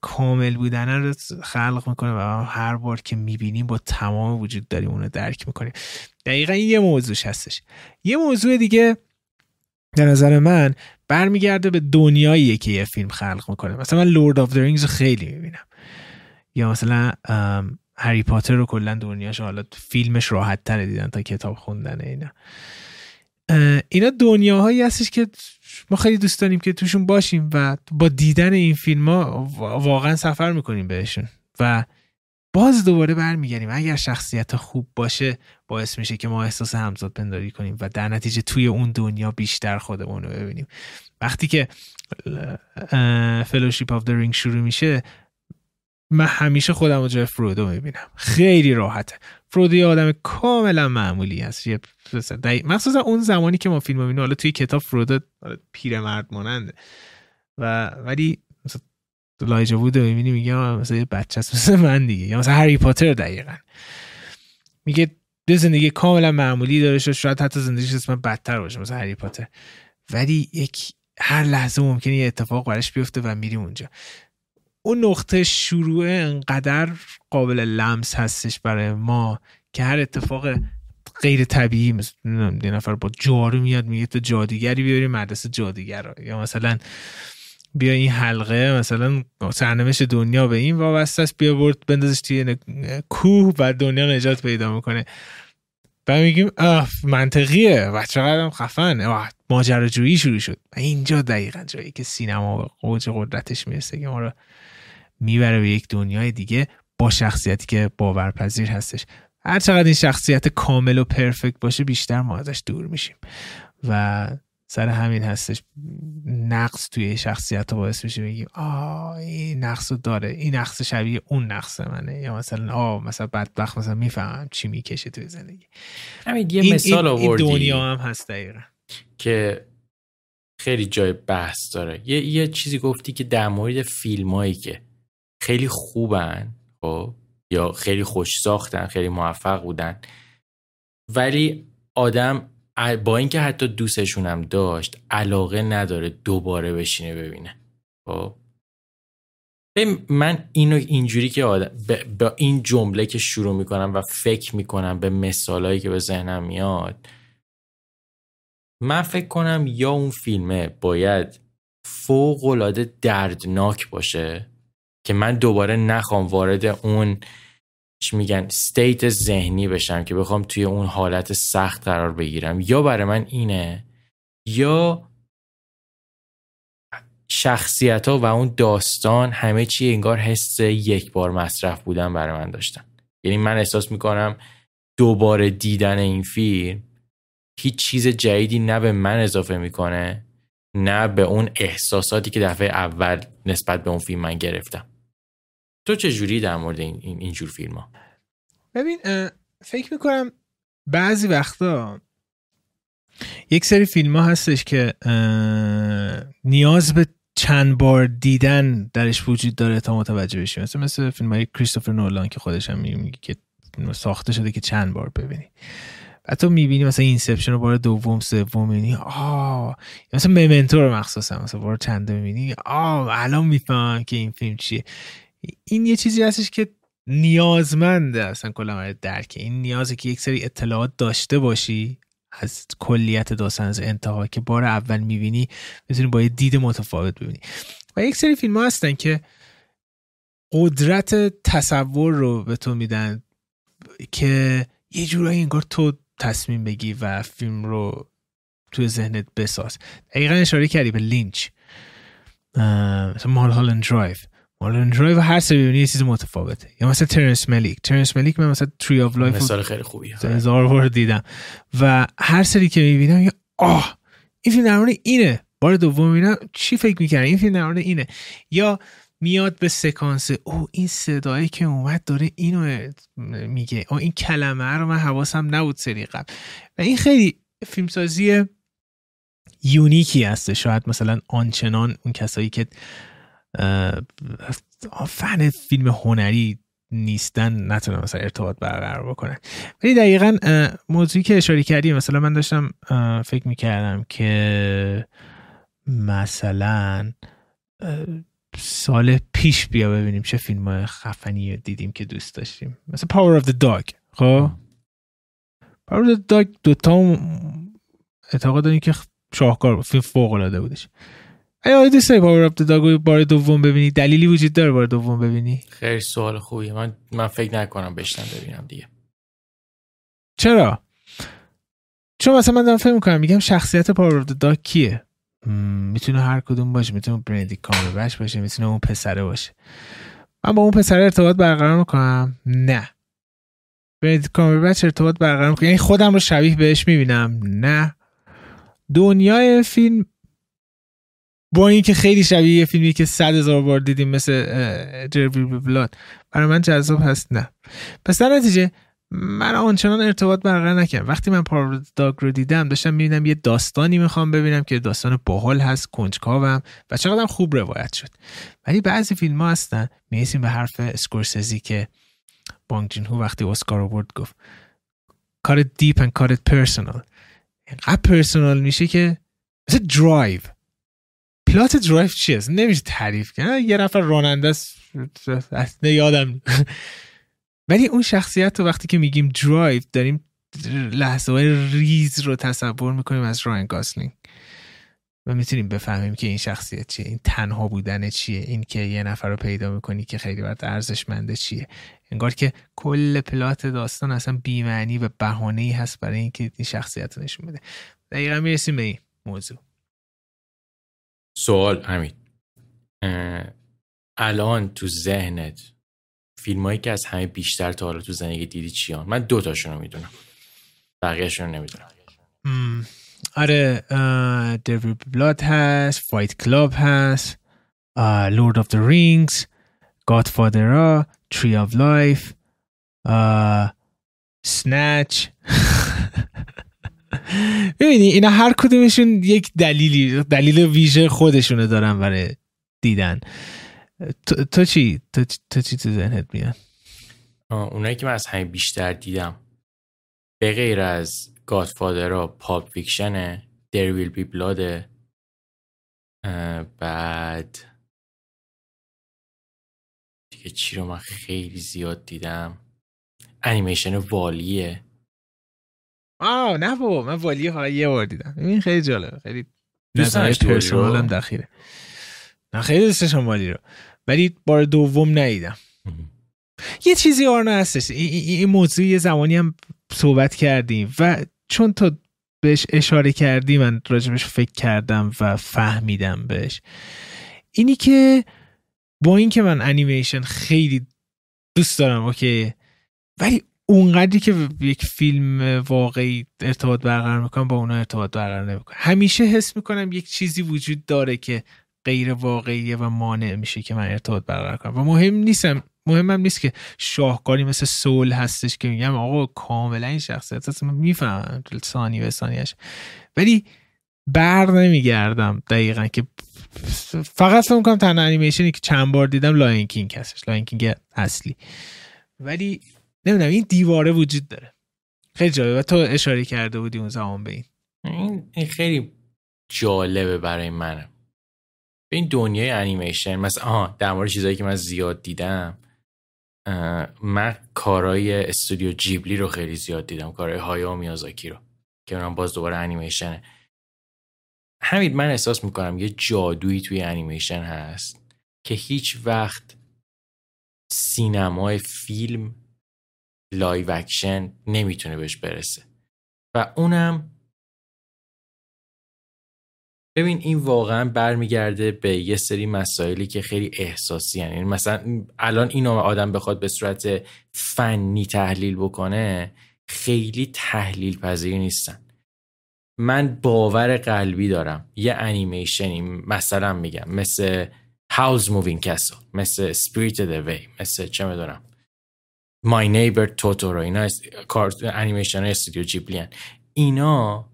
کامل بودن رو خلق می‌کنه و هر بار که می‌بینیم با تمام وجود داریم اونو درک می‌کنیم. دقیقا یه موضوعش هستش. یه موضوع دیگه در نظر من برمیگرده به دنیایی که یه فیلم خلق می‌کنه. مثلا من Lord of Rings رو خیلی می‌بینم. یا مثلا هری پاتر رو کلا دنیاش حالا فیلمش راحت تره دیدن تا کتاب خوندن اینا. اینا دنیاهایی هستش که ما خیلی دوست داریم که توشون باشیم و با دیدن این فیلم ها واقعا سفر می‌کنیم بهشون. و باز دوباره برمیگردیم. اگر شخصیت خوب باشه باعث میشه که ما احساس همزاد پنداری کنیم و در نتیجه توی اون دنیا بیشتر خودمون رو ببینیم. وقتی که Fellowship of Ring شروع میشه من همیشه خودم رو جای فرودو می‌بینم. خیلی راحته. فرودو یه آدم کاملا معمولی هست. یه مخصوصا اون زمانی که ما فیلم می‌بینیم حالا توی کتاب فرودو پیرمرد ماننده. و ولی الایجا وود می‌بینی میگه مثلا یه بچه هست مثل من دیگه. یا مثلا هری پاتر دقیقا. میگه یه زندگی کاملا معمولی داره شاید حتی زندگیش اسم بدتر باشه مثلا هری پاتر. ولی یک هر لحظه ممکنه یه اتفاق برش بیفته و میری اونجا. اون نقطه شروع انقدر قابل لمس هستش برای ما که هر اتفاق غیر طبیعی مثل یه نفر با جارو میاد میگه تو جادوگری بیاری مدرسه جادوگر یا مثلا بیا این حلقه مثلا سرنوشت دنیا به این وابسته است بیا برد بندازش توی کوه و دنیا نجات پیدا می‌کنه. و میگیم منطقیه و چقدر خفن. ماجراجویی شروع شد. و اینجا دقیقا جایی که سینما به قوج قدرتش می‌رسه که ما رو می‌بره به یک دنیای دیگه با شخصیتی که باورپذیر هستش. هر چقدر این شخصیت کامل و پرفکت باشه بیشتر ما ازش دور میشیم. و سر همین هستش نقص توی شخصیت رو باعث میشه بگیم آه این نقص رو داره. این نقص شبیه اون نقص منه. یا مثلا آه مثلا بدبخت مثلا می‌فهمم چی می‌کشه توی زندگی. همین یه مثال آوردی این دنیا هم هست دقیقا. که خیلی جای بحث داره. یه, یه چیزی گفتی که در مورد فیلم که خیلی خوبن خب؟ یا خیلی خوش ساختن خیلی موفق بودن. ولی آدم با اینکه حتی دوستشونم داشت علاقه نداره دوباره بشینه ببینه. خب؟ من اینو اینجوری که آدم با این جمله که شروع می‌کنم و فکر می‌کنم به مثالهایی که به ذهنم میاد من فکر کنم یا اون فیلمه باید فوق العاده دردناک باشه. که من دوباره نخوام وارد اون چی میگن ستیت ذهنی بشم که بخوام توی اون حالت سخت قرار بگیرم. یا برای من اینه یا شخصیت ها و اون داستان همه چی انگار حس یک بار مصرف بودن برای من داشتن. یعنی من احساس می‌کنم دوباره دیدن این فیلم هیچ چیز جدیدی نه به من اضافه می‌کنه نه به اون احساساتی که دفعه اول نسبت به اون فیلم من گرفتم. تو چه جوری در مورد این اینجور فیلم ها؟ ببین فکر می‌کنم بعضی وقتا یک سری فیلم ها هستش که نیاز به چند بار دیدن درش وجود داره تا متوجه بشی. مثل مثل فیلم های کریستوفر نولان که خودش هم میگه که ساخته شده که چند بار ببینی. و تو می‌بینی مثلا Inception رو بار دوم سوم می‌بینی. آه مثلا Memento رو مخصوصا مثلا بار چنده می‌بینی. آه الان می‌فهمم که این فیلم چیه. این یه چیزی هستش که نیازمنده اصلا کلا درک. این نیازه که یک سری اطلاعات داشته باشی از کلیت داستان از انتها که بار اول می‌بینی بتونی با یه دید متفاوت ببینی. و یک سری فیلم ها هستن که قدرت تصور رو به تو میدن که یه جورایی انگار تو تصمیم بگیری و فیلم رو توی ذهنت بساز. دقیقا اشاره کردی به لینچ. Mulholland Drive Mulholland Drive هر سری یه چیز متفاوته. یا مثلا ترنس ملیک ترنس ملیک من مثلا Tree of Life مثال خیلی خوبیه. هزار بار دیدم. و هر سری که می‌بینم یا آه این فیلم در مورد اینه. بار دوم می‌بینم چی فکر می‌کردم این فیلم در مورد اینه. یا میاد به سکانس او این صدایی که اومد داره اینو میگه. او این کلمه رو من حواسم نبود سری قبل. و این خیلی فیلمسازی یونیکی هسته شاید مثلا آنچنان اون کسایی که فن فیلم هنری نیستن نتونن مثلا ارتباط برقرار بکنن. ولی دقیقا موضوعی که اشاره کردی مثلا من داشتم فکر می‌کردم که مثلا سال پیش بیا ببینیم چه فیلم خفنی دیدیم که دوست داشتیم. مثلا Power of the Dog خب؟ Power of the Dog دوتا اعتقاد داریم که شاهکار فیلم فوق العاده بودش. ای آیا دوست داری Power of Dog و بار دوم ببینی؟ دلیلی وجود داره بار دوم ببینی؟ خیلی سوال خوبیه. من من فکر نکنم بشنم ببینم دیگه. چرا؟ چون مثلا من دارم فکر می‌کنم میگم شخصیت پاور اپ داگ کیه؟ می‌تونه هر کدوم باشه. می‌تونه برندی کامربچ باشه می‌تونه اون پسره باشه. من با اون پسره ارتباط برقرار می‌کنم؟ نه. برندی کامربچ ارتباط برقرار می‌کنم. یعنی خودم رو شبیه بهش می‌بینم؟ نه. دنیای فیلم با اینکه خیلی شبیه یه فیلمی که صد هزار بار دیدیم مثل There Will Be Blood برای من جذاب هست نه. پس در نتیجه من آنچنان ارتباط برقرار نکردم. وقتی من Power of Dog رو دیدم داشتم می‌بینم یه داستانی می‌خوام ببینم که داستان باحال هست کنجکاوم و چقدر خوب روایت شد. ولی بعضی فیلم ها هستن. می‌رسیم به حرف اسکورسزی که بونگ جون هو وقتی اسکار آورد گفت. کار deep and کار personal اینقدر personal میشه که مثل Drive plot Drive چی هست نمیشه تعریف کنه یه نفر راننده است. یادم ولی اون شخصیت رو وقتی که میگیم درایو داریم لحظه های ریز رو تصور می‌کنیم از راین گاسلینگ. و می‌تونیم بفهمیم که این شخصیت چیه. این تنها بودن چیه. این که یه نفر رو پیدا می‌کنی که خیلی برات ارزشمنده چیه. انگار که کل plot داستان اصلا بیمعنی و بهانه ای هست برای اینکه این شخصیت رو نشون بده. دقیقا می‌رسیم به این موضوع. سوال همین الان تو ذهنت فیلمایی که از همه بیشتر تا حالا تو زندگی دیدی چیان؟ من دو تاشون رو می‌دونم. بقیهشون رو نمی‌دونم آره There Will Be Blood هست Fight Club هست Lord of the Rings Godfather Tree of Life سنچ ببینی اینا هر کدومشون یک دلیلی دلیل ویژه خودشونو دارن برای دیدن. تو, تو چی؟ تو, تو چی تو ذهنت میاد؟ اونایی که من از همین بیشتر دیدم به غیر از گادفادر و پاپ فیکشنه در ویل بی بلاده بعد دیگه چی رو من خیلی زیاد دیدم؟ انیمیشن والیه. آه نه بابا من والیه ها یه بار دیدم. این خیلی جالبه خیلی نظر پرسونالم دخیله نه خیلی دوستشم والی رو. ولی بار دوم ندیدم. یه چیزی آرنا هستش. این موضوع یه زمانی هم صحبت کردیم و چون تو بهش اشاره کردی من راجبش فکر کردم و فهمیدم بهش. اینی که با اینکه من انیمیشن خیلی دوست دارم اوکی. ولی اونقدری که یک فیلم واقعی ارتباط برقرار می‌کنم با اونا ارتباط برقرار نمی‌کنم همیشه حس می‌کنم یک چیزی وجود داره که غیر واقعیه و مانع میشه که من ارتباط برقرار کنم. و مهم نیستم مهمم نیست که شاهکاری مثل سول هستش که میگم آقا کاملا این شخصیت هست من می‌فهمم ثانی به ثانیش ولی بر نمیگردم دقیقا که فقط فکر کنم تنها انیمیشنی که چند بار دیدم Lion King هستش Lion King اصلی. ولی نمی‌دونم این دیواره وجود داره. خیلی جالبه. تو اشاره کرده بودی اون زمان به این. این خیلی جالبه برای منم. به این دنیای انیمیشن مثلا آها در مورد چیزایی که من زیاد دیدم من کارهای استودیو جیبلی رو خیلی زیاد دیدم کارهای هایائو میازاکی رو که اونم باز دوباره انیمیشنه. همین من احساس می‌کنم یه جادویی توی انیمیشن هست که هیچ وقت سینمای فیلم live action نمی‌تونه بهش برسه. و اونم ببین این واقعا برمیگرده به یه سری مسائلی که خیلی احساسی هن. یعنی مثلا الان این آدم بخواد به صورت فنی تحلیل بکنه خیلی تحلیل پذیر نیستن. من باور قلبی دارم. یه انیمیشنی مثلا میگم مثل Howl's Moving Castle مثل Spirited Away مثل چه می‌دونم. My Neighbor Totoro اینا انیمیشن استودیو جیبلی اینا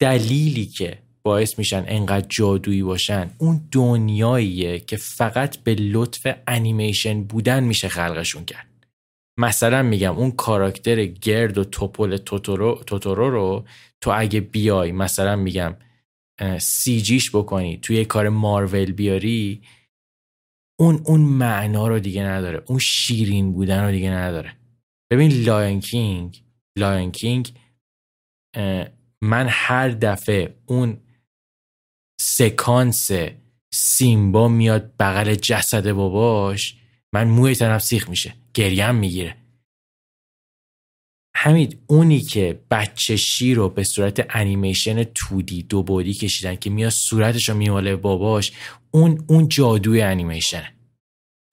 دلیلی که باعث میشن انقدر جادویی باشن اون دنیاییه که فقط به لطف انیمیشن بودن میشه خلقشون کرد. مثلا میگم اون کاراکتر گرد و توپل توتورو, توتورو رو تو اگه بیای مثلا میگم CGI ش بکنی توی کار مارول بیاری اون اون معنا رو دیگه نداره اون شیرین بودن رو دیگه نداره. ببین Lion King Lion King من هر دفعه اون سکانس سیمبا میاد بغل جسد باباش من موی تنم سیخ میشه گریم می‌گیره. همین اونی که بچه شی رو به صورت انیمیشن تودی دو بودی کشیدن که میاد صورتش رو میماله باباش اون اون جادوی انیمیشنه.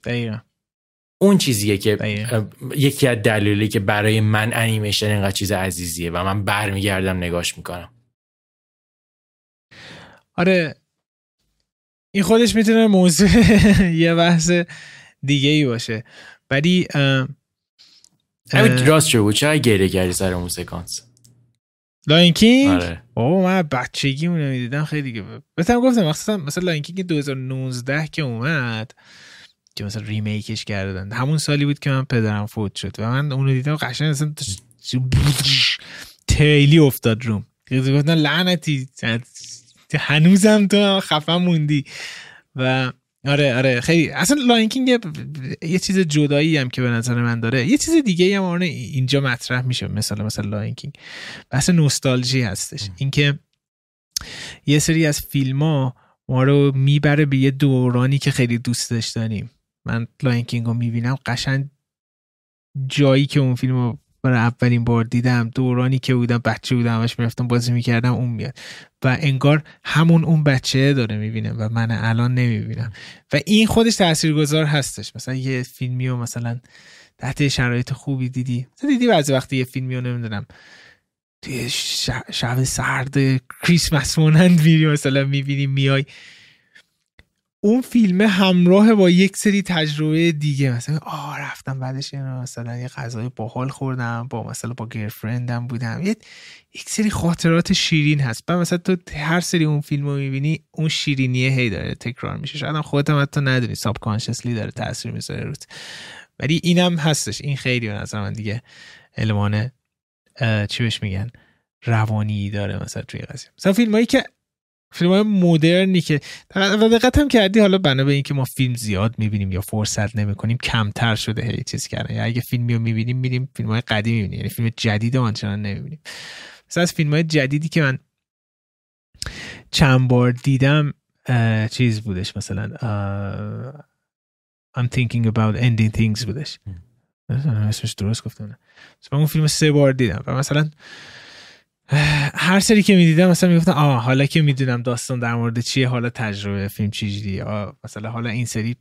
دقیقا. اون چیزیه که یکی از دلایلی که برای من انیمیشن اینقدر چیز عزیزیه و من برمیگردم نگاش می‌کنم. آره این خودش می‌تونه موضوع یه بحث دیگه ای باشه. ولی همین راست شد چرا گریه کردی سر اون سکانس؟ Lion King؟ آره. بابا من بچگی اونو می‌دیدم خیلی که بهتم گفتم مثلا مثلا Lion King 2019 که اومد که مثلا remake ش کردن. همون سالی بود که من پدرم فوت شد و من اونو دیدم قشنگ مثلا تریلی افتاد روم. گفتم لعنتی هنوزم تو خفن موندی. و آره آره. خیلی. اصلا Lion King یه, چیز جدایی هم که به نظر من داره. یه چیز دیگه هم آره اینجا مطرح میشه مثلا مثلا Lion King بحث نوستالژی هستش. اینکه یه سری از فیلم ها ما رو می‌بره به یه دورانی که خیلی دوست داشتنیم. من Lion King رو می‌بینم. قشنگ جایی که اون فیلم رو برای اولین بار دیدم دورانی که بودم بچه بودم همش می‌رفتم بازی می‌کردم اون میاد. و انگار همون اون بچه داره می‌بینه و من الان نمی‌بینم. و این خودش تاثیرگذار هستش. مثلا یه فیلمی و مثلا تحت شرایط خوبی دیدی؟ دیدی بعضی وقتی یه فیلمی رو نمی‌دونم. توی شب سرد کریسمس مانند میری مثلا می‌بینی میای اون فیلم همراه با یک سری تجربه دیگه مثلا آه رفتم بعدش مثلا یه غذای باحال خوردم با مثلا با گرفرندم بودم. یه یک سری خاطرات شیرین هست. بعد مثلا تو هر سری اون فیلم رو می‌بینی اون شیرینیه هی داره تکرار میشه. شاید هم خودت هم حتی ندونی ساب داره تاثیر می‌ذاره روت. ولی اینم هستش. این خیلی به نظر من دیگه المان چی بهش میگن؟ روانی داره مثلا توی قضیه. مثلا فیلم که فیلم های مدرنی که و دقت هم کردی حالا بنا به اینکه ما فیلم زیاد می‌بینیم یا فرصت نمی‌کنیم کمتر شده هی چیز کردن. یا اگه فیلمی رو می‌بینیم میریم فیلم های قدیمی می‌بینیم. یعنی فیلم جدید آنچنان نمی‌بینیم. مثلا از فیلم های جدیدی که من چند بار دیدم چیز بودش مثلا I'm thinking about ending things بودش. اسمش درست گفتم اون فیلم سه بار دیدم و مثلا هر سری که می‌دیدم مثلا می‌گفتم آه حالا که می‌دونم داستان در مورد چیه حالا تجربه فیلم چجوریه مثلا حالا این سری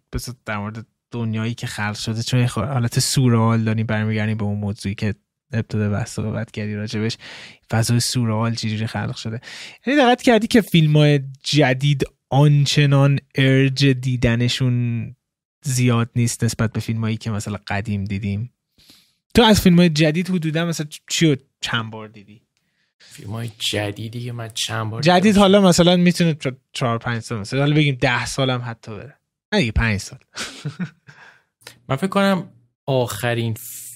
در مورد دنیایی که خلق شده چون حالت سورال داریم برمیگردیم به اون موضوعی که ابتدا بحث صحبت کردی راجبش فضای سورال چجوری خلق شده. یعنی دقت کردی که فیلم های جدید آنچنان ارج دیدنشون زیاد نیست نسبت به فیلم هایی که مثلا قدیم دیدیم. تو از فیلم های جدید حدودا مثلا چی چند بار دیدی؟ فیلم های جدیدی که من چند بار جدید حالا مثلا می‌تونه چهار پنج سال مثلا. حالا بگیم ده سالم حتی بره. نه پنج سال. من فکر کنم آخرین ف...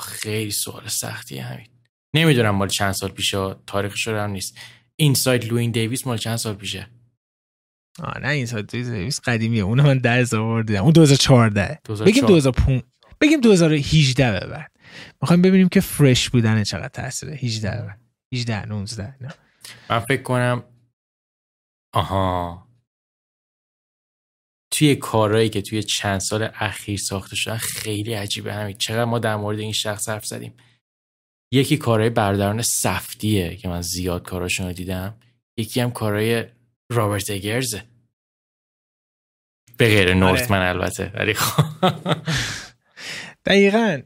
خیلی سوال سختی همین. نمی‌دونم مال چند سال پیشه تاریخش رو هم نیست. Inside Llewyn Davis مال چند سال پیشه؟ آه نه Inside Llewyn Davis قدیمیه. اونو من ده هزار بار دیدم اون 2014 بگیم 2005 بگیم 2018 به بعد. می‌خوایم ببینیم که fresh بودن چقدر تاثیره. 18 به بعد. 18 19 نه. من فکر کنم آها. توی کارهایی که توی چند سال اخیر ساخته شدن خیلی عجیبه همین. چقدر ما در مورد این شخص حرف زدیم. یکی کارهای برداران سفتیه که من زیاد کاراشون رو دیدم. یکی هم کارهای رابرت اگرزه به غیر نورتمن آره. البته ولی خب. دقیقا.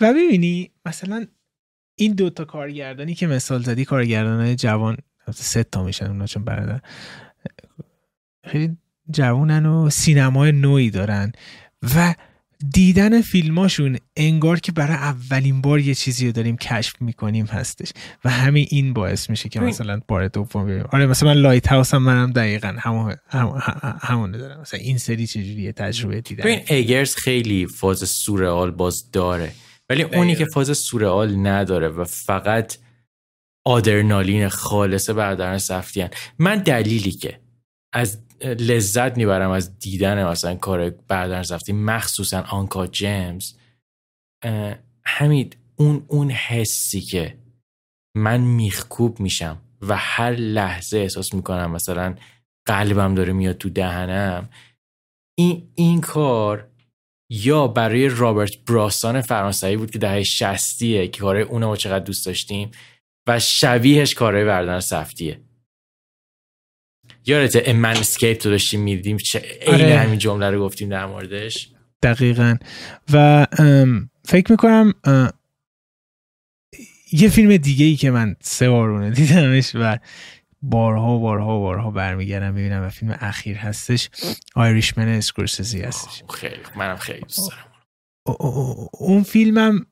و ببینی مثلا این دوتا کارگردانی که مثال زدی کارگردان جوان سه تا میشن اونا چون برادر. خیلی جوانن و سینمای نوعی دارن و دیدن فیلماشون انگار که برای اولین بار یه چیزی رو داریم کشف می‌کنیم هستش و همین این باعث میشه که مثلا بار دوم ببینیم آره مثلا من Lighthouse هم منم دقیقا همون همون دارم. مثلا این سری چجوریه تجربه دیدن. ببین ایگرز خیلی فاز سورئال باز داره. ولی اونی که فاز سورئال نداره و فقط آدرنالین خالص برادران سفتیان من دلیلی که از لذت می‌برم از دیدن مثلا کار برادران سفتی مخصوصا آنکا جیمز همین اون اون حسی که من میخکوب میشم و هر لحظه احساس می‌کنم مثلا قلبم داره میاد تو دهنم این این کار یا برای رابرت براسان فرانسوی بود که دهه شستیه که کاره اونو چقدر دوست داشتیم و شبیهش کارهای بردن سفتیه یادت امنسکیپ تو داشتیم می‌دیدیم چه آره. همین جمله رو گفتیم در موردش؟ دقیقا. و فکر می‌کنم یه فیلم دیگه ای که من سه بار دیدمش و بارها و بارها و بارها برمیگردم ببینم و فیلم اخیر هستش. آیریشمن اسکورسیزی هستش. خیلی منم خیلی دوست دارم. اون فیلمم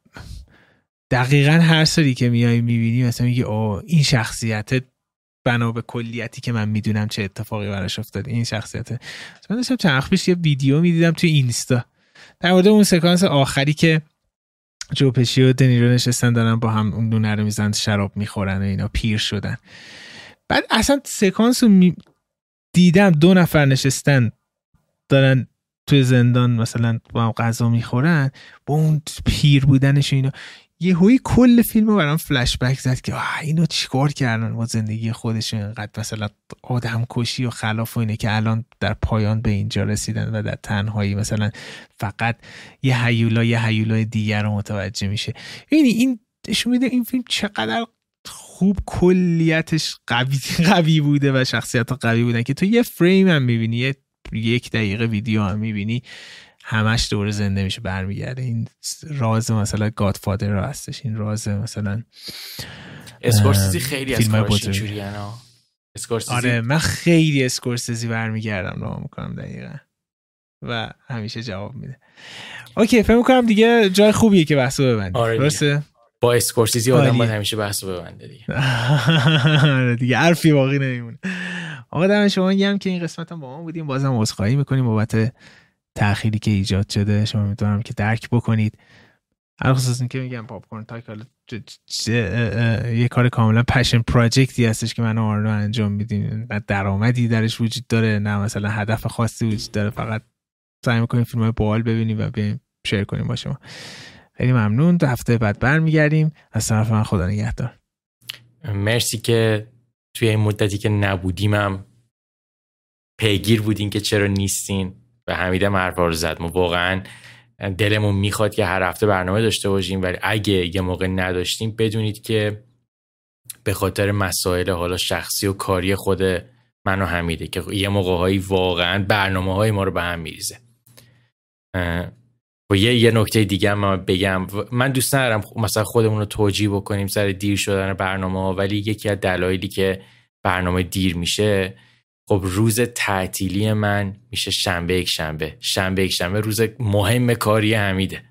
دقیقا هر سری که میای می‌بینی مثلا میگی او این شخصیت بنا به کلیتی که من می‌دونم چه اتفاقی براش افتاد این شخصیت. من داشتم چند پیش یه ویدیو می‌دیدم توی اینستا. در مورد اون سکانس آخری که جوپشی و دنیرو نشستن دارن با هم اون دونه رو میزن شراب می‌خورن و اینا پیر شدن. بعد اصلا سکانس رو می... دیدم دو نفر نشستن دارن توی زندان مثلا با هم غذا می‌خورن با اون پیر بودنش اینا. یه هوی کل فیلم رو برام فلش بک زد که اینو چیکار کردن با زندگی خودشون اینقدر مثلا آدم کشی و خلاف و اینه که الان در پایان به اینجا رسیدن و در تنهایی مثلا فقط یه هیولا یه هیولای دیگر رو متوجه میشه. یعنی این نشون میده این فیلم چقدر خوب کلیتش قوی قوی بوده و شخصیت قوی بودن که تو یه فریم هم می‌بینی یه یک دقیقه ویدیو هم می‌بینی همش دوره زنده میشه برمیگرده. این راز مثلا گادفادر رو هستش. این راز مثلا اسکورسیزی خیلی از کارش آره من خیلی اسکورسیزی برمیگردم رو می‌کنم دقیقا. و همیشه جواب میده. OK فکر می‌کنم دیگه جای خوبیه که بحثو ببندی آره درسته؟ با اسکورسیزی آدم باید همیشه بحثو ببنده دیگه. دیگه حرفی باقی نمیمونه. آقا دم شما گرم که این قسمت هم با ما بودیم. بازم عذرخواهی می‌کنیم بابت تأخیری که ایجاد شده. شما می‌تونم که درک بکنید. هر خصوص که میگم Popcorn Talk حالا یه کار کاملا passion project ی هستش که من و آرنو انجام میدیم. نه درآمدی درش وجود داره. نه مثلا هدف خاصی وجود داره. فقط سعی می‌کنیم فیلم های بال ببینیم و بیایم شیر کنیم با شما. خیلی ممنون. تا هفته بعد برمیگردیم. از طرف من خدا نگهدار. مرسی که توی این مدتی که نبودیمم پیگیر بودین که چرا نیستین و حمیدم حرفا رو زد. ما واقعا دلمون می‌خواد که هر هفته برنامه داشته باشیم ولی اگه یه موقع نداشتیم بدونید که به خاطر مسائل حالا شخصی و کاری خود من و حمیده که یه موقع هایی واقعا برنامه های ما رو به هم میریزه. و یه یه نکته دیگه هم بگم. من دوست ندارم مثلا خودمون رو توجیه بکنیم سر دیر شدن برنامه ولی یکی از دلایلی که برنامه دیر میشه خب روز تعطیلی من میشه شنبه یک شنبه. شنبه یک شنبه روز مهم کاری حمیده.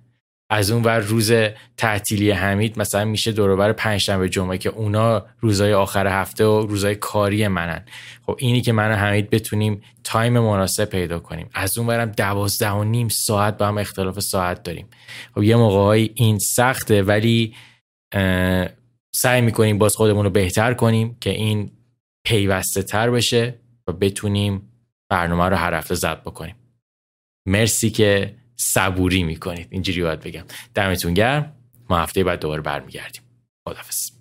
از اون ور روز تعطیلی حمید مثلا میشه دوروبر پنج شنبه جمعه که اونا روزای آخر هفته و روزای کاری منن. خب اینی که من و حمید بتونیم تایم مناسب پیدا کنیم. از اون برم دوازده و نیم ساعت با هم اختلاف ساعت داریم. خب یه موقع این سخته ولی سعی می‌کنیم باز خودمون رو بهتر کنیم که این پیوسته تر بشه و بتونیم برنامه رو هر هفته زد بکنیم. مرسی که صبوری می‌کنید. اینجوری باید بگم. دمتون گرم. ما هفته بعد دوباره برمیگردیم. خدافظ